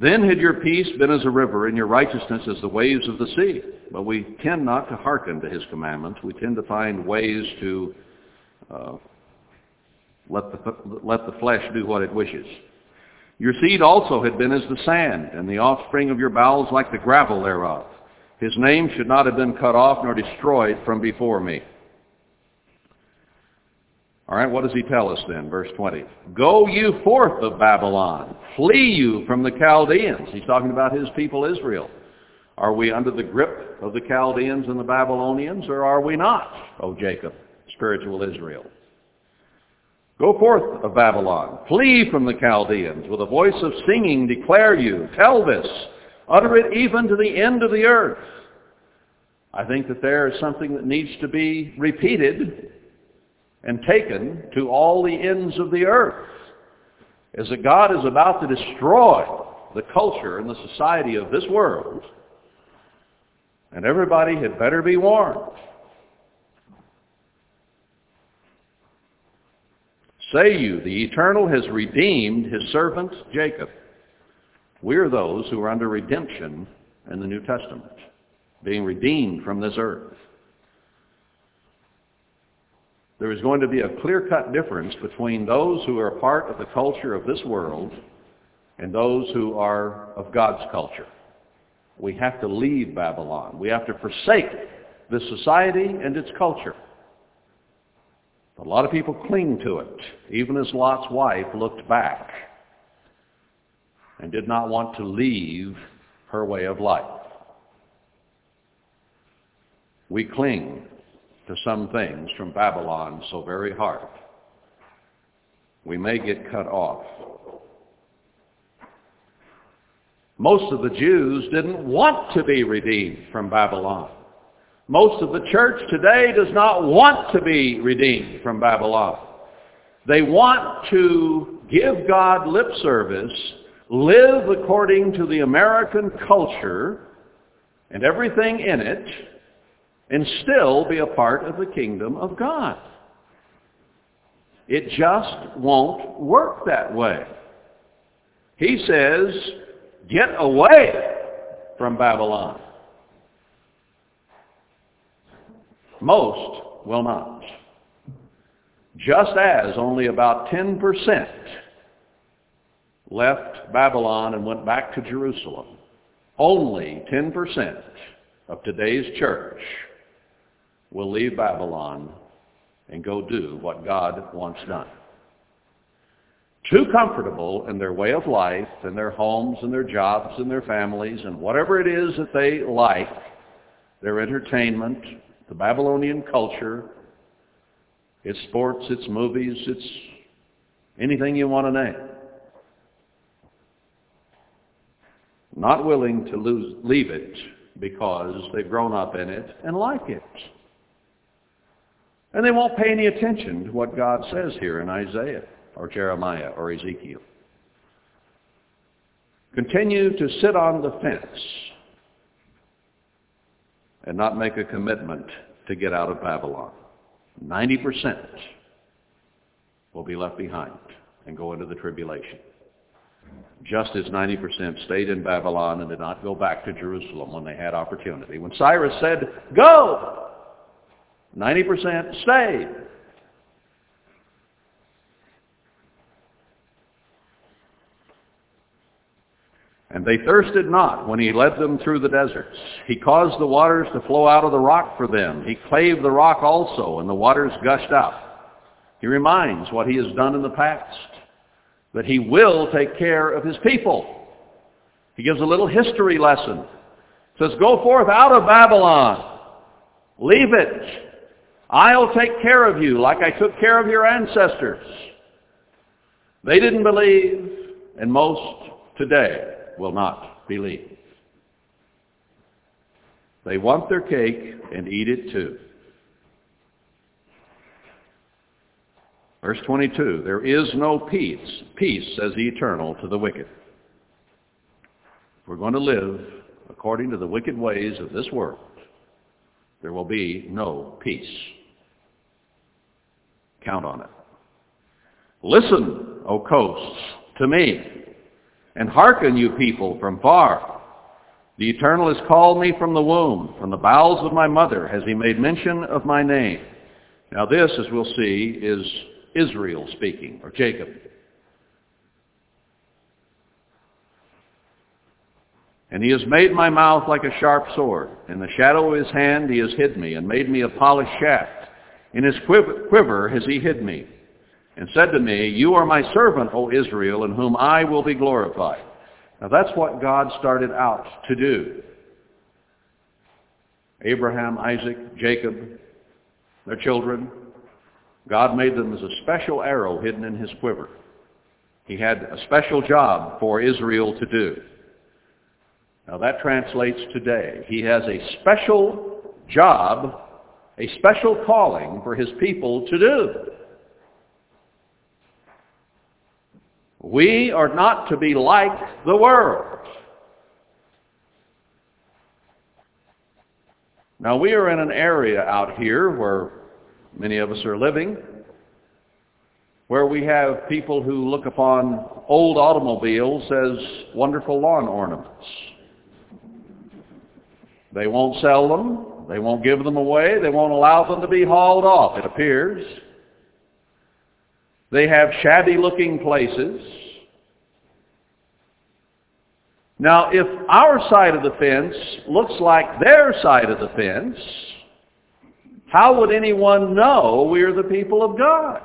Then had your peace been as a river, and your righteousness as the waves of the sea. But we tend not to hearken to his commandments. We tend to find ways to uh, let, the, let the flesh do what it wishes. Your seed also had been as the sand, and the offspring of your bowels like the gravel thereof. His name should not have been cut off nor destroyed from before me. All right, what does he tell us then? Verse 20. Go you forth of Babylon. Flee you from the Chaldeans. He's talking about his people Israel. Are we under the grip of the Chaldeans and the Babylonians, or are we not, O Jacob, spiritual Israel? Go forth of Babylon. Flee from the Chaldeans. With a voice of singing declare you. Tell this. Utter it even to the end of the earth. I think that there is something that needs to be repeated and taken to all the ends of the earth. Is that God is about to destroy the culture and the society of this world. And everybody had better be warned. Say you, the Eternal has redeemed his servant Jacob. We're those who are under redemption in the New Testament, being redeemed from this earth. There is going to be a clear-cut difference between those who are part of the culture of this world and those who are of God's culture. We have to leave Babylon. We have to forsake this society and its culture. A lot of people cling to it, even as Lot's wife looked back and did not want to leave her way of life. We cling to some things from Babylon so very hard. We may get cut off. Most of the Jews didn't want to be redeemed from Babylon. Most of the church today does not want to be redeemed from Babylon. They want to give God lip service, live according to the American culture and everything in it, and still be a part of the kingdom of God. It just won't work that way. He says, get away from Babylon. Most will not. Just as only about 10% left Babylon and went back to Jerusalem, only 10% of today's church will leave Babylon and go do what God wants done. Too comfortable in their way of life and their homes and their jobs and their families and whatever it is that they like, their entertainment, the Babylonian culture, its sports, its movies, its anything you want to name. Not willing to lose, leave it because they've grown up in it and like it. And they won't pay any attention to what God says here in Isaiah or Jeremiah or Ezekiel. Continue to sit on the fence and not make a commitment to get out of Babylon. 90% will be left behind and go into the tribulation. Just as 90% stayed in Babylon and did not go back to Jerusalem when they had opportunity. When Cyrus said, go, 90% stayed. And they thirsted not when he led them through the deserts. He caused the waters to flow out of the rock for them. He clave the rock also, and the waters gushed out. He reminds what he has done in the past, that he will take care of his people. He gives a little history lesson. He Says, go forth out of Babylon. Leave it. I'll take care of you like I took care of your ancestors. They didn't believe, and most today will not believe. They want their cake and eat it too. Verse 22, there is no peace, peace, says the eternal, to the wicked. If We're going to live according to the wicked ways of this world. There will be no peace. Count on it. Listen, O coasts, to me, and hearken, you people, from far. The Eternal has called me from the womb, from the bowels of my mother has he made mention of my name. Now this, as we'll see, is Israel speaking, or Jacob. And he has made my mouth like a sharp sword. In the shadow of his hand he has hid me, and made me a polished shaft. In his quiver has he hid me, and said to me, You are my servant, O Israel, in whom I will be glorified. Now that's what God started out to do. Abraham, Isaac, Jacob, their children, God made them as a special arrow hidden in his quiver. He had a special job for Israel to do. Now that translates today. He has a special job a special calling for his people to do. We are not to be like the world. Now we are in an area out here where many of us are living, where we have people who look upon old automobiles as wonderful lawn ornaments. They won't sell them. They won't give them away. They won't allow them to be hauled off, it appears. They have shabby-looking places. Now, if our side of the fence looks like their side of the fence, how would anyone know we are the people of God?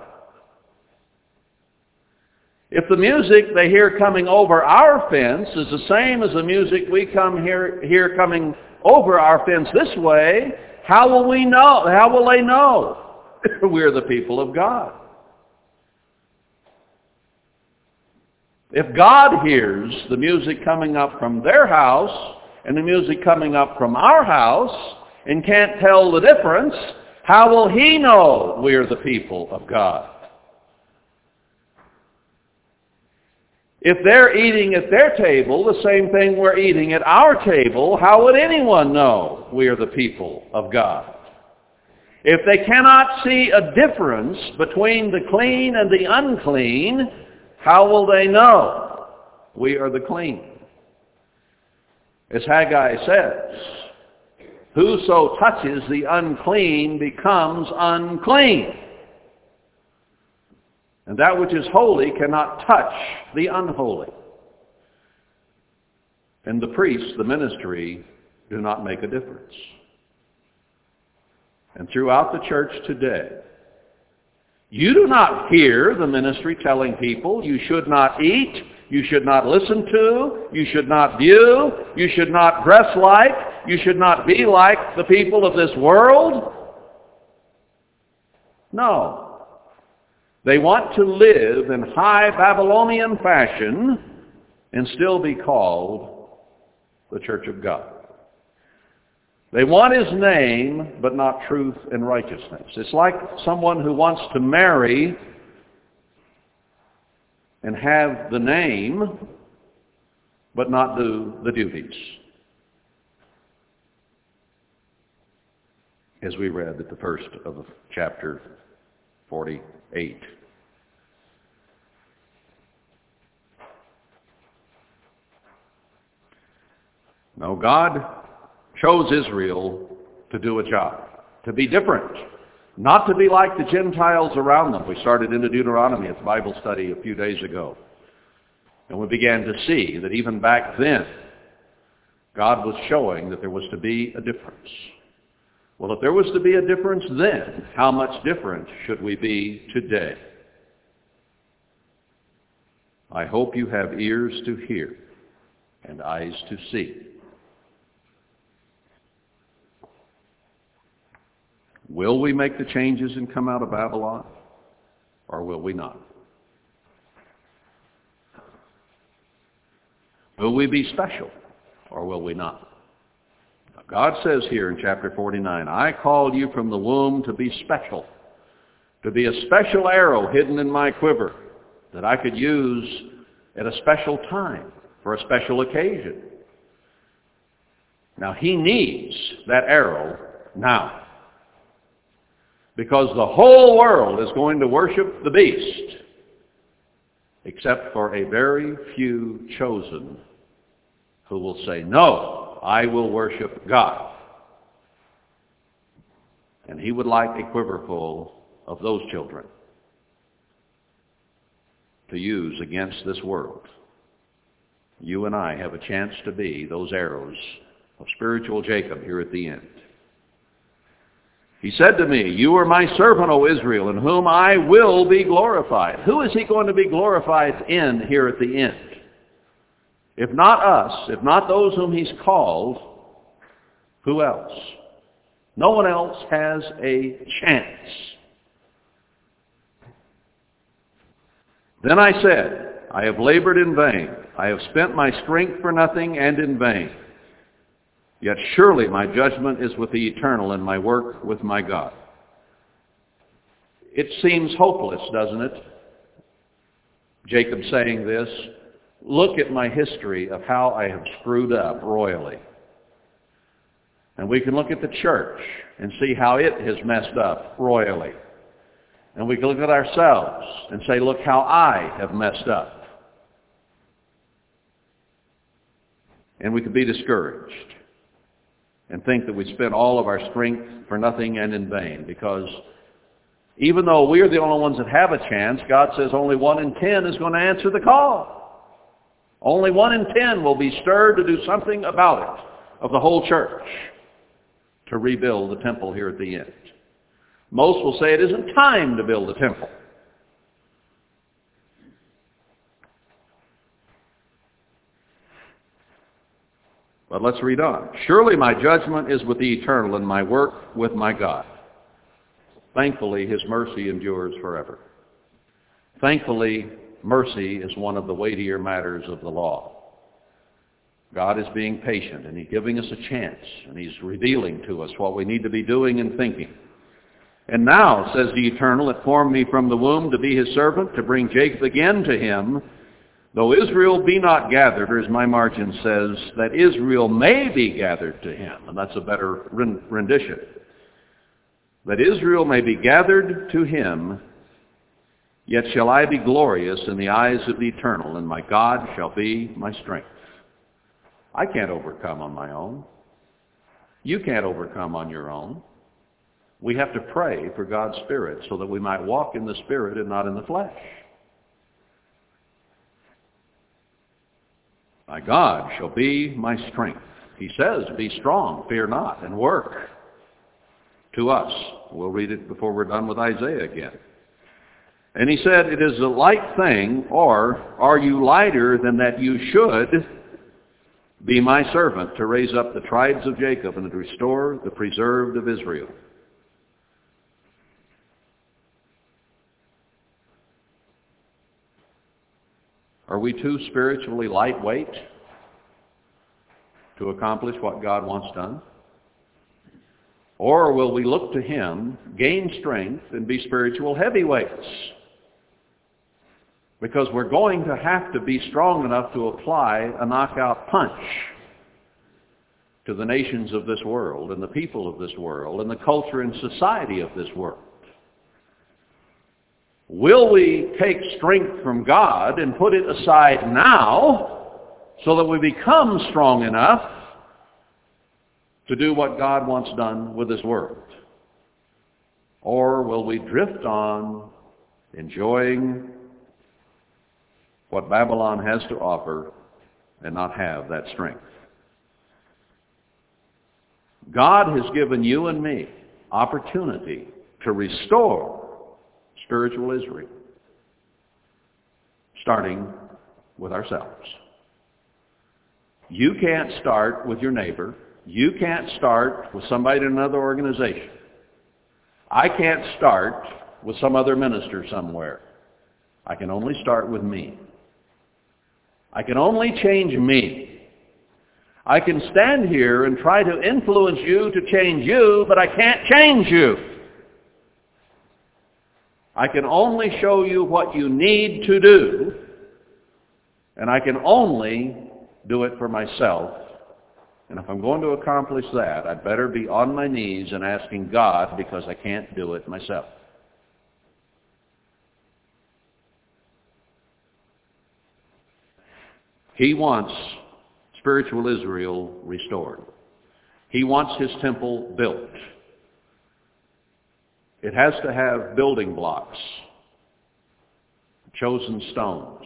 If the music they hear coming over our fence is the same as the music we come hear, hear coming over our fence this way, how will we know? How will they know we're the people of God? If God hears the music coming up from their house and the music coming up from our house and can't tell the difference, how will he know we're the people of God? If they're eating at their table the same thing we're eating at our table, how would anyone know we are the people of God? If they cannot see a difference between the clean and the unclean, how will they know we are the clean? As Haggai says, whoso touches the unclean becomes unclean. And that which is holy cannot touch the unholy. And the priests, the ministry, do not make a difference. And throughout the church today, you do not hear the ministry telling people you should not eat, you should not listen to, you should not view, you should not dress like, you should not be like the people of this world. No. They want to live in high Babylonian fashion and still be called the Church of God. They want his name, but not truth and righteousness. It's like someone who wants to marry and have the name, but not do the duties. As we read at the first of chapter 48. No, God chose Israel to do a job, to be different, not to be like the Gentiles around them. We started into Deuteronomy the Bible study a few days ago. And we began to see that even back then, God was showing that there was to be a difference. Well, if there was to be a difference then, how much different should we be today? I hope you have ears to hear and eyes to see. Will we make the changes and come out of Babylon? Or will we not? Will we be special? Or will we not? God says here in chapter 49, I called you from the womb to be special, to be a special arrow hidden in my quiver that I could use at a special time for a special occasion. Now he needs that arrow now because the whole world is going to worship the beast except for a very few chosen who will say, no, I will worship God. And he would like a quiverful of those children to use against this world. You and I have a chance to be those arrows of spiritual Jacob here at the end. He said to me, You are my servant, O Israel, in whom I will be glorified. Who is he going to be glorified in here at the end? If not us, if not those whom he's called, who else? No one else has a chance. Then I said, I have labored in vain. I have spent my strength for nothing and in vain. Yet surely my judgment is with the eternal and my work with my God. It seems hopeless, doesn't it? Jacob saying this, look at my history of how I have screwed up royally. And we can look at the church and see how it has messed up royally. And we can look at ourselves and say, look how I have messed up. And we could be discouraged and think that we spent all of our strength for nothing and in vain because even though we're the only ones that have a chance, God says only one in ten is going to answer the call. Only one in ten will be stirred to do something about it of the whole church to rebuild the temple here at the end. Most will say it isn't time to build a temple. But let's read on. Surely my judgment is with the eternal and my work with my God. Thankfully, his mercy endures forever. Thankfully, mercy is one of the weightier matters of the law. God is being patient and he's giving us a chance and he's revealing to us what we need to be doing and thinking. And now, says the Eternal, it formed me from the womb to be his servant, to bring Jacob again to him, though Israel be not gathered, or as my margin says, that Israel may be gathered to him. And that's a better rendition. That Israel may be gathered to him, yet shall I be glorious in the eyes of the Eternal, and my God shall be my strength. I can't overcome on my own. You can't overcome on your own. We have to pray for God's Spirit so that we might walk in the Spirit and not in the flesh. My God shall be my strength. He says, be strong, fear not, and work. To us. We'll read it before we're done with Isaiah again. And he said, it is a light thing, or are you lighter than that you should be my servant to raise up the tribes of Jacob and to restore the preserved of Israel? Are we too spiritually lightweight to accomplish what God wants done? Or will we look to him, gain strength, and be spiritual heavyweights? Because we're going to have to be strong enough to apply a knockout punch to the nations of this world and the people of this world and the culture and society of this world. Will we take strength from God and put it aside now so that we become strong enough to do what God wants done with His Word? Or will we drift on enjoying what Babylon has to offer and not have that strength? God has given you and me opportunity to restore spiritual Israel, starting with ourselves. You can't start with your neighbor. You can't start with somebody in another organization. I can't start with some other minister somewhere. I can only start with me. I can only change me. I can stand here and try to influence you to change you, but I can't change you. I can only show you what you need to do, and I can only do it for myself. And if I'm going to accomplish that, I'd better be on my knees and asking God because I can't do it myself. He wants spiritual Israel restored. He wants his temple built. It has to have building blocks, chosen stones,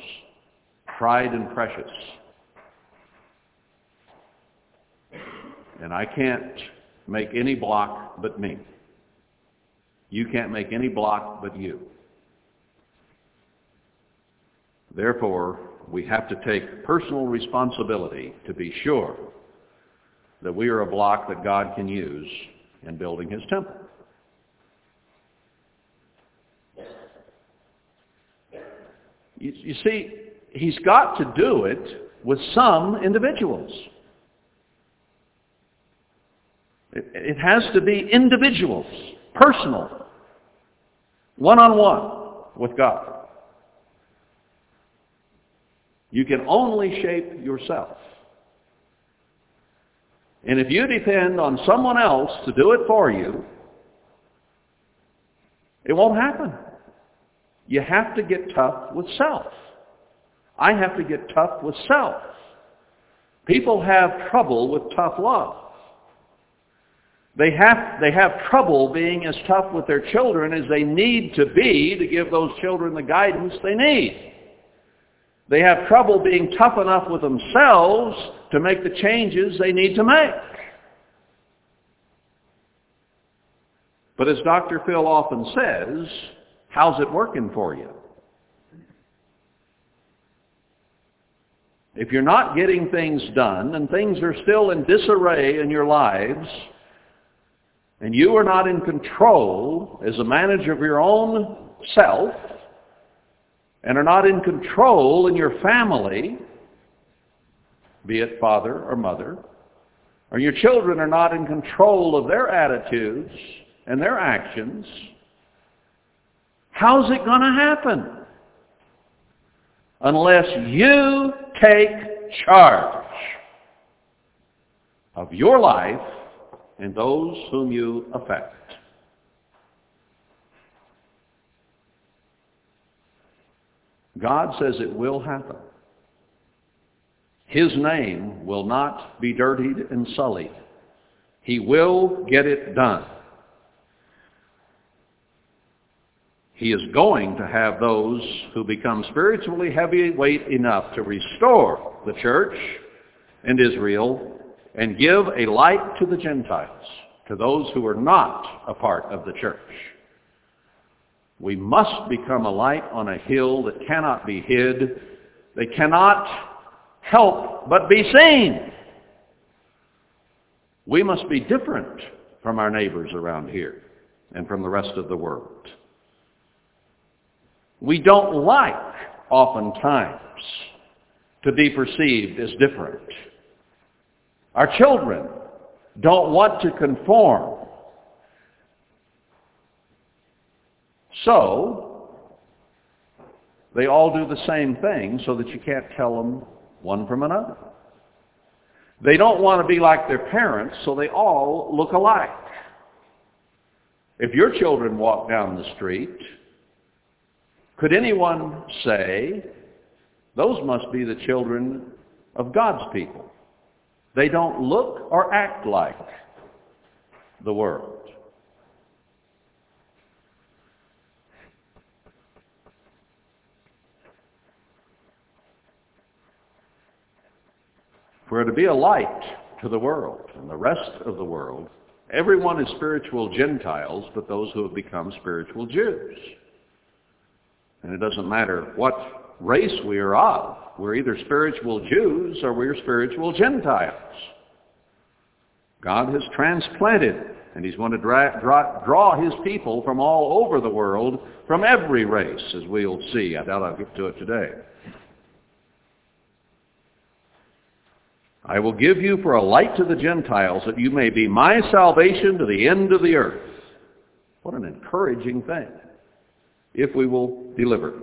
tried and precious. And I can't make any block but me. You can't make any block but you. Therefore, we have to take personal responsibility to be sure that we are a block that God can use in building his temple. You, see, he's got to do it with some individuals. It, it has to be individuals, personal, one-on-one with God. You can only shape yourself. And if you depend on someone else to do it for you, it won't happen. You have to get tough with self. I have to get tough with self. People have trouble with tough love. They have, they have trouble being as tough with their children as they need to be to give those children the guidance they need. They have trouble being tough enough with themselves to make the changes they need to make. But as Dr. Phil often says, how's it working for you? If you're not getting things done and things are still in disarray in your lives, and you are not in control as a manager of your own self, and are not in control in your family, be it father or mother, or your children are not in control of their attitudes and their actions, how's it going to happen? Unless you take charge of your life and those whom you affect. God says it will happen. His name will not be dirtied and sullied. He will get it done. He is going to have those who become spiritually heavyweight enough to restore the church and Israel and give a light to the Gentiles, to those who are not a part of the church. We must become a light on a hill that cannot be hid. They cannot help but be seen. We must be different from our neighbors around here and from the rest of the world. We don't like, oftentimes, to be perceived as different. Our children don't want to conform. So, they all do the same thing so that you can't tell them one from another. They don't want to be like their parents, so they all look alike. If your children walk down the street, could anyone say, those must be the children of God's people? They don't look or act like the world. We're to be a light to the world and the rest of the world. Everyone is spiritual Gentiles, but those who have become spiritual Jews. And it doesn't matter what race we are of. We're either spiritual Jews or we're spiritual Gentiles. God has transplanted, and he's going to dra- draw, draw his people from all over the world, from every race, as we'll see. I doubt I'll get to it today. I will give you for a light to the Gentiles that you may be my salvation to the end of the earth. What an encouraging thing, if we will deliver.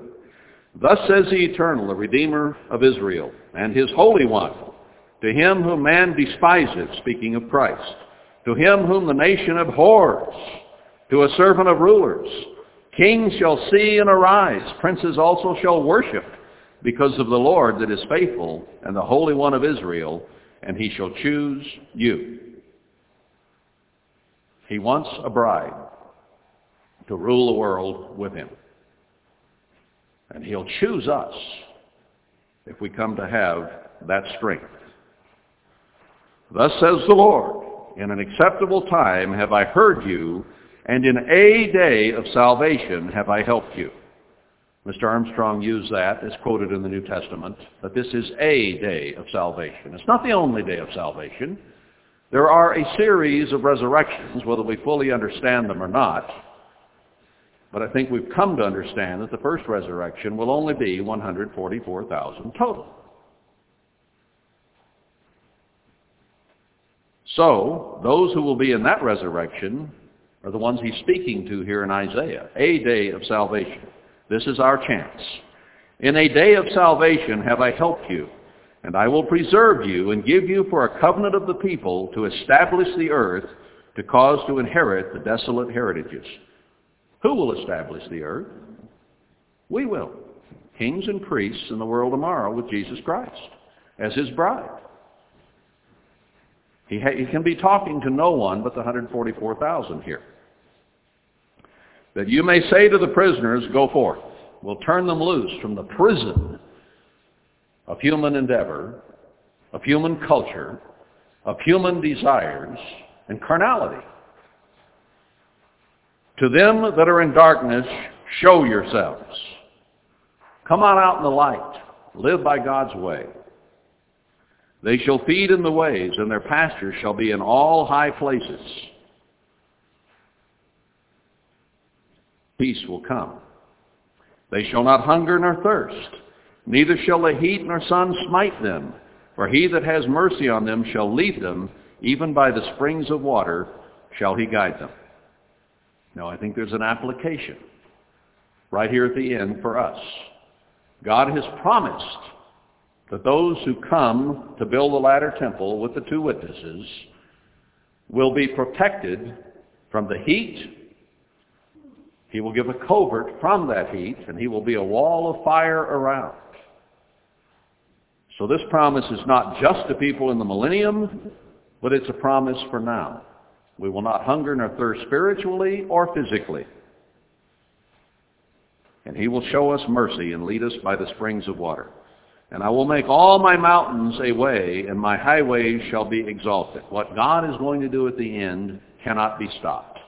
Thus says the Eternal, the Redeemer of Israel, and his Holy One, to him whom man despises, speaking of Christ, to him whom the nation abhors, to a servant of rulers, kings shall see and arise, princes also shall worship because of the Lord that is faithful and the Holy One of Israel, and he shall choose you. He wants a bride to rule the world with him. And he'll choose us if we come to have that strength. Thus says the Lord, in an acceptable time have I heard you, and in a day of salvation have I helped you. Mr. Armstrong used that as quoted in the New Testament, that this is a day of salvation. It's not the only day of salvation. There are a series of resurrections, whether we fully understand them or not. But I think we've come to understand that the first resurrection will only be 144,000 total. So, those who will be in that resurrection are the ones he's speaking to here in Isaiah, a day of salvation. This is our chance. In a day of salvation have I helped you, and I will preserve you and give you for a covenant of the people to establish the earth to cause to inherit the desolate heritages. Who will establish the earth? We will. Kings and priests in the world tomorrow with Jesus Christ as his bride. He, ha- he can be talking to no one but the 144,000 here that you may say to the prisoners, go forth. We'll turn them loose from the prison of human endeavor, of human culture, of human desires, and carnality. To them that are in darkness, show yourselves. Come on out in the light. Live by God's way. They shall feed in the ways, and their pastures shall be in all high places. Peace will come. They shall not hunger nor thirst, neither shall the heat nor sun smite them. For he that has mercy on them shall lead them, even by the springs of water shall he guide them. Now I think there's an application right here at the end for us. God has promised that those who come to build the latter temple with the two witnesses will be protected from the heat. He will give a covert from that heat, and he will be a wall of fire around. So this promise is not just to people in the millennium, but it's a promise for now. We will not hunger nor thirst spiritually or physically. And he will show us mercy and lead us by the springs of water. And I will make all my mountains a way, and my highways shall be exalted. What God is going to do at the end cannot be stopped.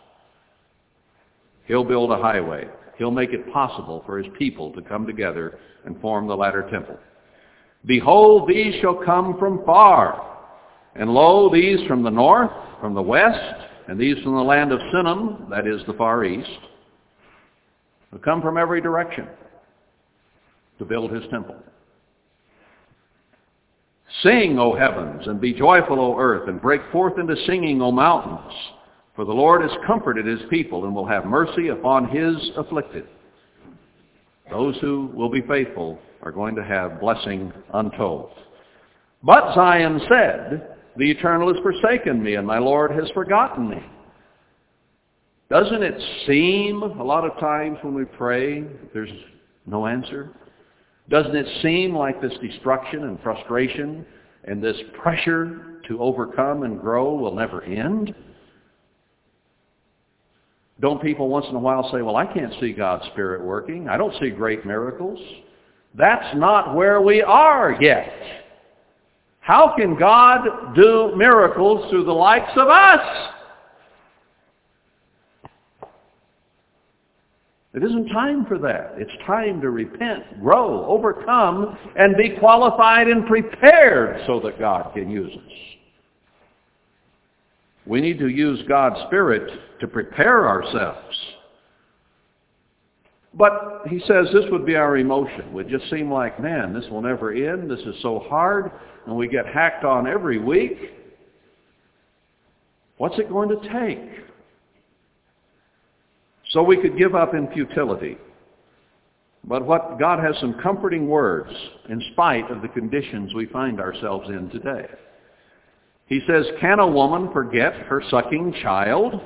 He'll build a highway. He'll make it possible for his people to come together and form the latter temple. Behold, these shall come from far. And lo, these from the north, from the west, and these from the land of Sinim, that is the far east, will come from every direction to build his temple. Sing, O heavens, and be joyful, O earth, and break forth into singing, O mountains. For the Lord has comforted his people and will have mercy upon his afflicted. Those who will be faithful are going to have blessing untold. But Zion said, The Eternal has forsaken me, and my Lord has forgotten me. Doesn't it seem a lot of times when we pray there's no answer? Doesn't it seem like this destruction and frustration and this pressure to overcome and grow will never end? Don't people once in a while say, well, I can't see God's Spirit working. I don't see great miracles. That's not where we are yet. How can God do miracles through the likes of us? It isn't time for that. It's time to repent, grow, overcome, and be qualified and prepared so that God can use us. We need to use God's Spirit to prepare ourselves. But he says this would be our emotion. Would just seem like, man, this will never end. This is so hard. And we get hacked on every week. What's it going to take? So we could give up in futility. But what God has some comforting words in spite of the conditions we find ourselves in today. He says, Can a woman forget her sucking child,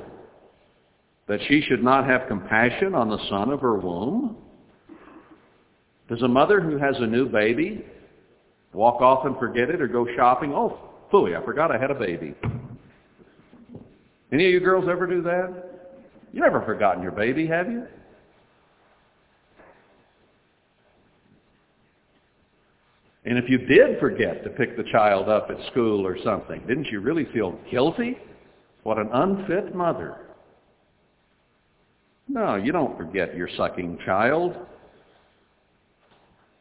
that she should not have compassion on the son of her womb? Does a mother who has a new baby walk off and forget it or go shopping? Oh, phooey, I forgot I had a baby. Any of you girls ever do that? You never forgotten your baby, have you? And if you did forget to pick the child up at school or something, didn't you really feel guilty? What an unfit mother. No, you don't forget your sucking child.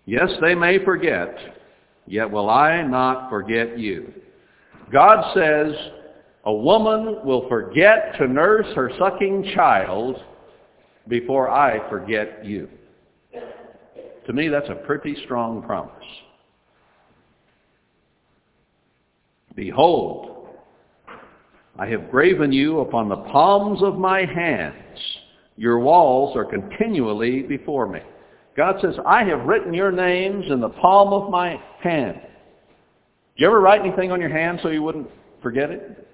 Yes, they may forget, yet will I not forget you. God says, a woman will forget to nurse her sucking child before I forget you. To me, that's a pretty strong promise. Behold, I have graven you upon the palms of my hands. Your walls are continually before me. God says, I have written your names in the palm of my hand. Did you ever write anything on your hand so you wouldn't forget it?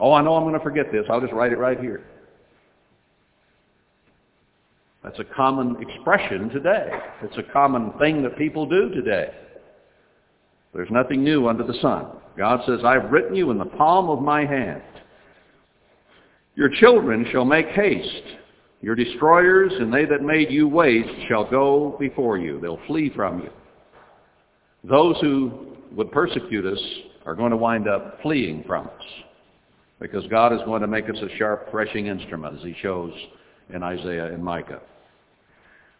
Oh, I know I'm going to forget this. I'll just write it right here. That's a common expression today. It's a common thing that people do today. There's nothing new under the sun. God says, I've written you in the palm of my hand. Your children shall make haste. Your destroyers and they that made you waste shall go before you. They'll flee from you. Those who would persecute us are going to wind up fleeing from us. Because God is going to make us a sharp, threshing instrument, as he shows in Isaiah and Micah.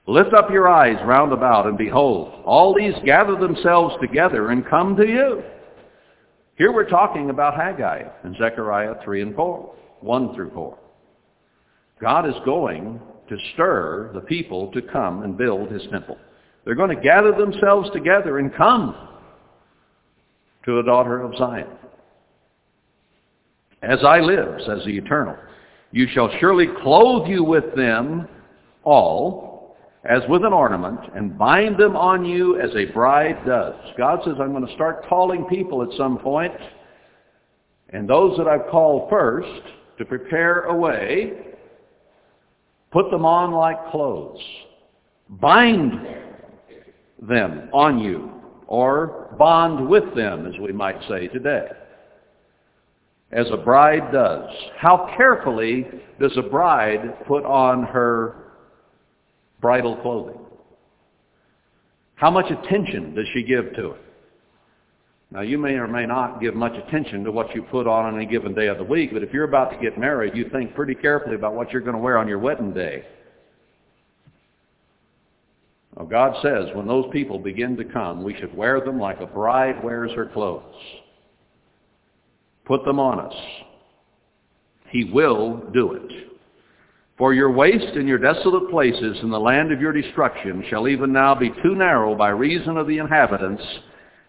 Lift up your eyes round about, and behold, all these gather themselves together and come to you. Here we're talking about Haggai in Zechariah 3 and 4, 1 through 4. God is going to stir the people to come and build his temple. They're going to gather themselves together and come to the daughter of Zion. As I live, says the Eternal, you shall surely clothe you with them all as with an ornament and bind them on you as a bride does. God says, I'm going to start calling people at some point, and those that I've called first to prepare a way, put them on like clothes. Bind them on you, or bond with them, as we might say today as a bride does. How carefully does a bride put on her bridal clothing? How much attention does she give to it? Now, you may or may not give much attention to what you put on any given day of the week, but if you're about to get married, you think pretty carefully about what you're going to wear on your wedding day. Well, God says when those people begin to come, we should wear them like a bride wears her clothes. Put them on us. He will do it. For your waste and your desolate places in the land of your destruction shall even now be too narrow by reason of the inhabitants,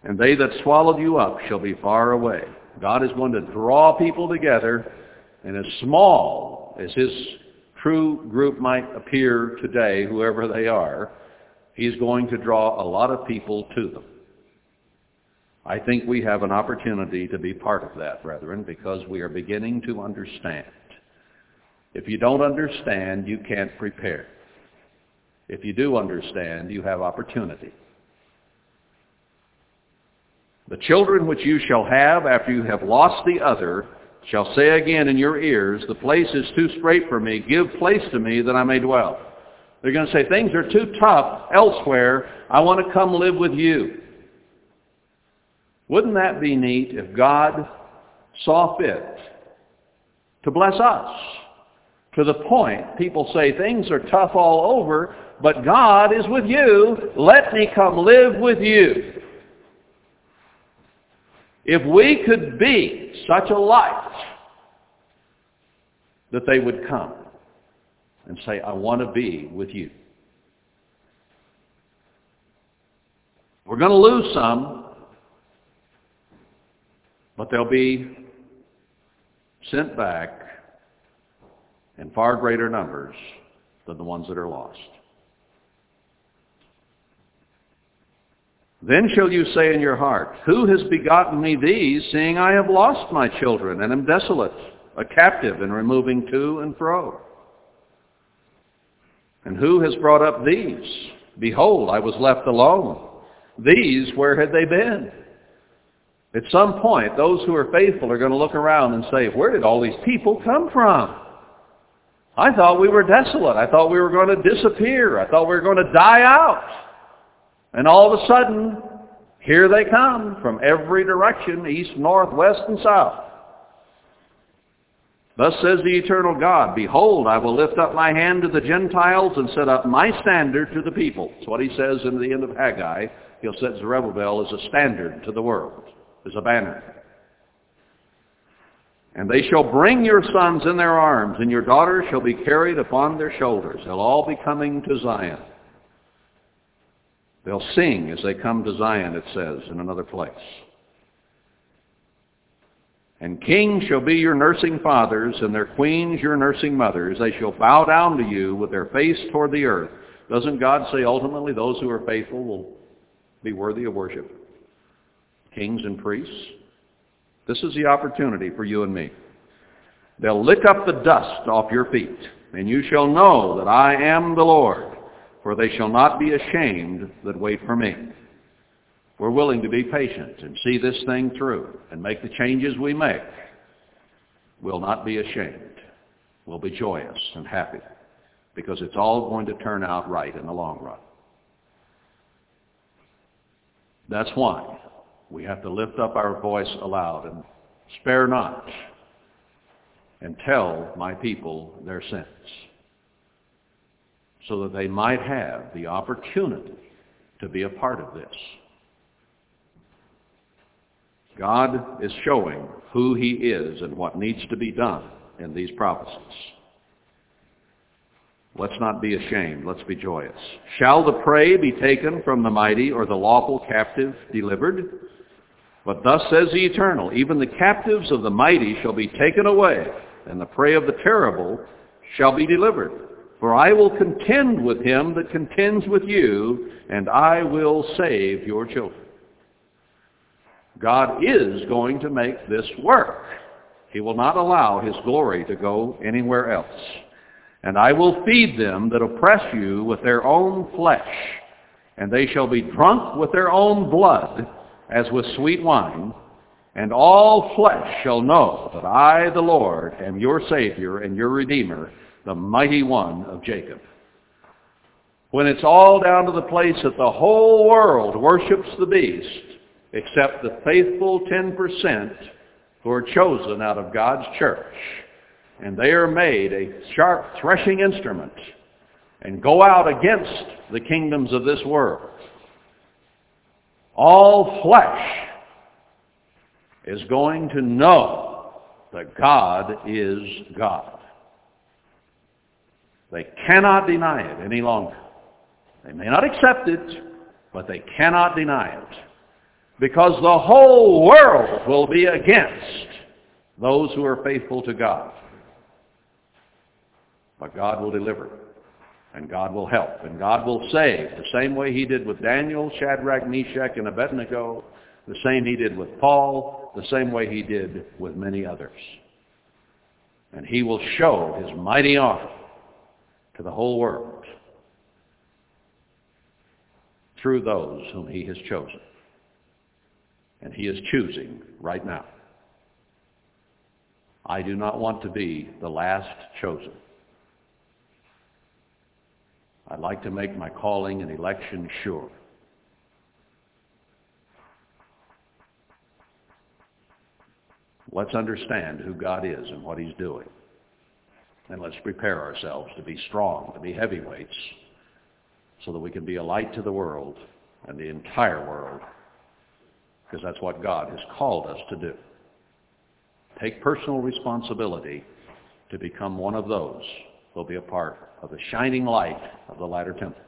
and they that swallowed you up shall be far away. God is going to draw people together, and as small as his true group might appear today, whoever they are, he's going to draw a lot of people to them. I think we have an opportunity to be part of that, brethren, because we are beginning to understand. If you don't understand, you can't prepare. If you do understand, you have opportunity. The children which you shall have after you have lost the other shall say again in your ears, the place is too strait for me. Give place to me that I may dwell. They're going to say, things are too tough elsewhere. I want to come live with you. Wouldn't that be neat if God saw fit to bless us? To the point people say things are tough all over, but God is with you. Let me come live with you. If we could be such a light that they would come and say, I want to be with you. We're going to lose some, but they'll be sent back in far greater numbers than the ones that are lost. Then shall you say in your heart, Who has begotten me these, seeing I have lost my children, and am desolate, a captive, and removing to and fro? And who has brought up these? Behold, I was left alone. These, where had they been? At some point, those who are faithful are going to look around and say, where did all these people come from? I thought we were desolate. I thought we were going to disappear. I thought we were going to die out. And all of a sudden, here they come from every direction, east, north, west, and south. Thus says the eternal God, Behold, I will lift up my hand to the Gentiles and set up my standard to the people. That's what he says in the end of Haggai. He'll set Zerubbabel as a standard to the world as a banner. And they shall bring your sons in their arms, and your daughters shall be carried upon their shoulders. They'll all be coming to Zion. They'll sing as they come to Zion, it says in another place. And kings shall be your nursing fathers, and their queens your nursing mothers. They shall bow down to you with their face toward the earth. Doesn't God say ultimately those who are faithful will be worthy of worship? kings and priests. This is the opportunity for you and me. They'll lick up the dust off your feet, and you shall know that I am the Lord, for they shall not be ashamed that wait for me. We're willing to be patient and see this thing through and make the changes we make. We'll not be ashamed. We'll be joyous and happy because it's all going to turn out right in the long run. That's why we have to lift up our voice aloud and spare not and tell my people their sins so that they might have the opportunity to be a part of this. God is showing who he is and what needs to be done in these prophecies. Let's not be ashamed. Let's be joyous. Shall the prey be taken from the mighty or the lawful captive delivered? But thus says the Eternal, even the captives of the mighty shall be taken away, and the prey of the terrible shall be delivered. For I will contend with him that contends with you, and I will save your children. God is going to make this work. He will not allow his glory to go anywhere else. And I will feed them that oppress you with their own flesh, and they shall be drunk with their own blood, as with sweet wine. And all flesh shall know that I, the Lord, am your Savior and your Redeemer, the mighty one of Jacob. When it's all down to the place that the whole world worships the beast, except the faithful 10% who are chosen out of God's church. And they are made a sharp threshing instrument and go out against the kingdoms of this world. All flesh is going to know that God is God. They cannot deny it any longer. They may not accept it, but they cannot deny it because the whole world will be against those who are faithful to God. But God will deliver, and God will help, and God will save, the same way he did with Daniel, Shadrach, Meshach, and Abednego, the same he did with Paul, the same way he did with many others. And he will show his mighty arm to the whole world through those whom he has chosen. And he is choosing right now. I do not want to be the last chosen. I'd like to make my calling and election sure. Let's understand who God is and what he's doing. And let's prepare ourselves to be strong, to be heavyweights, so that we can be a light to the world and the entire world because that's what God has called us to do. Take personal responsibility to become one of those who will be a part of the shining light of the latter temple.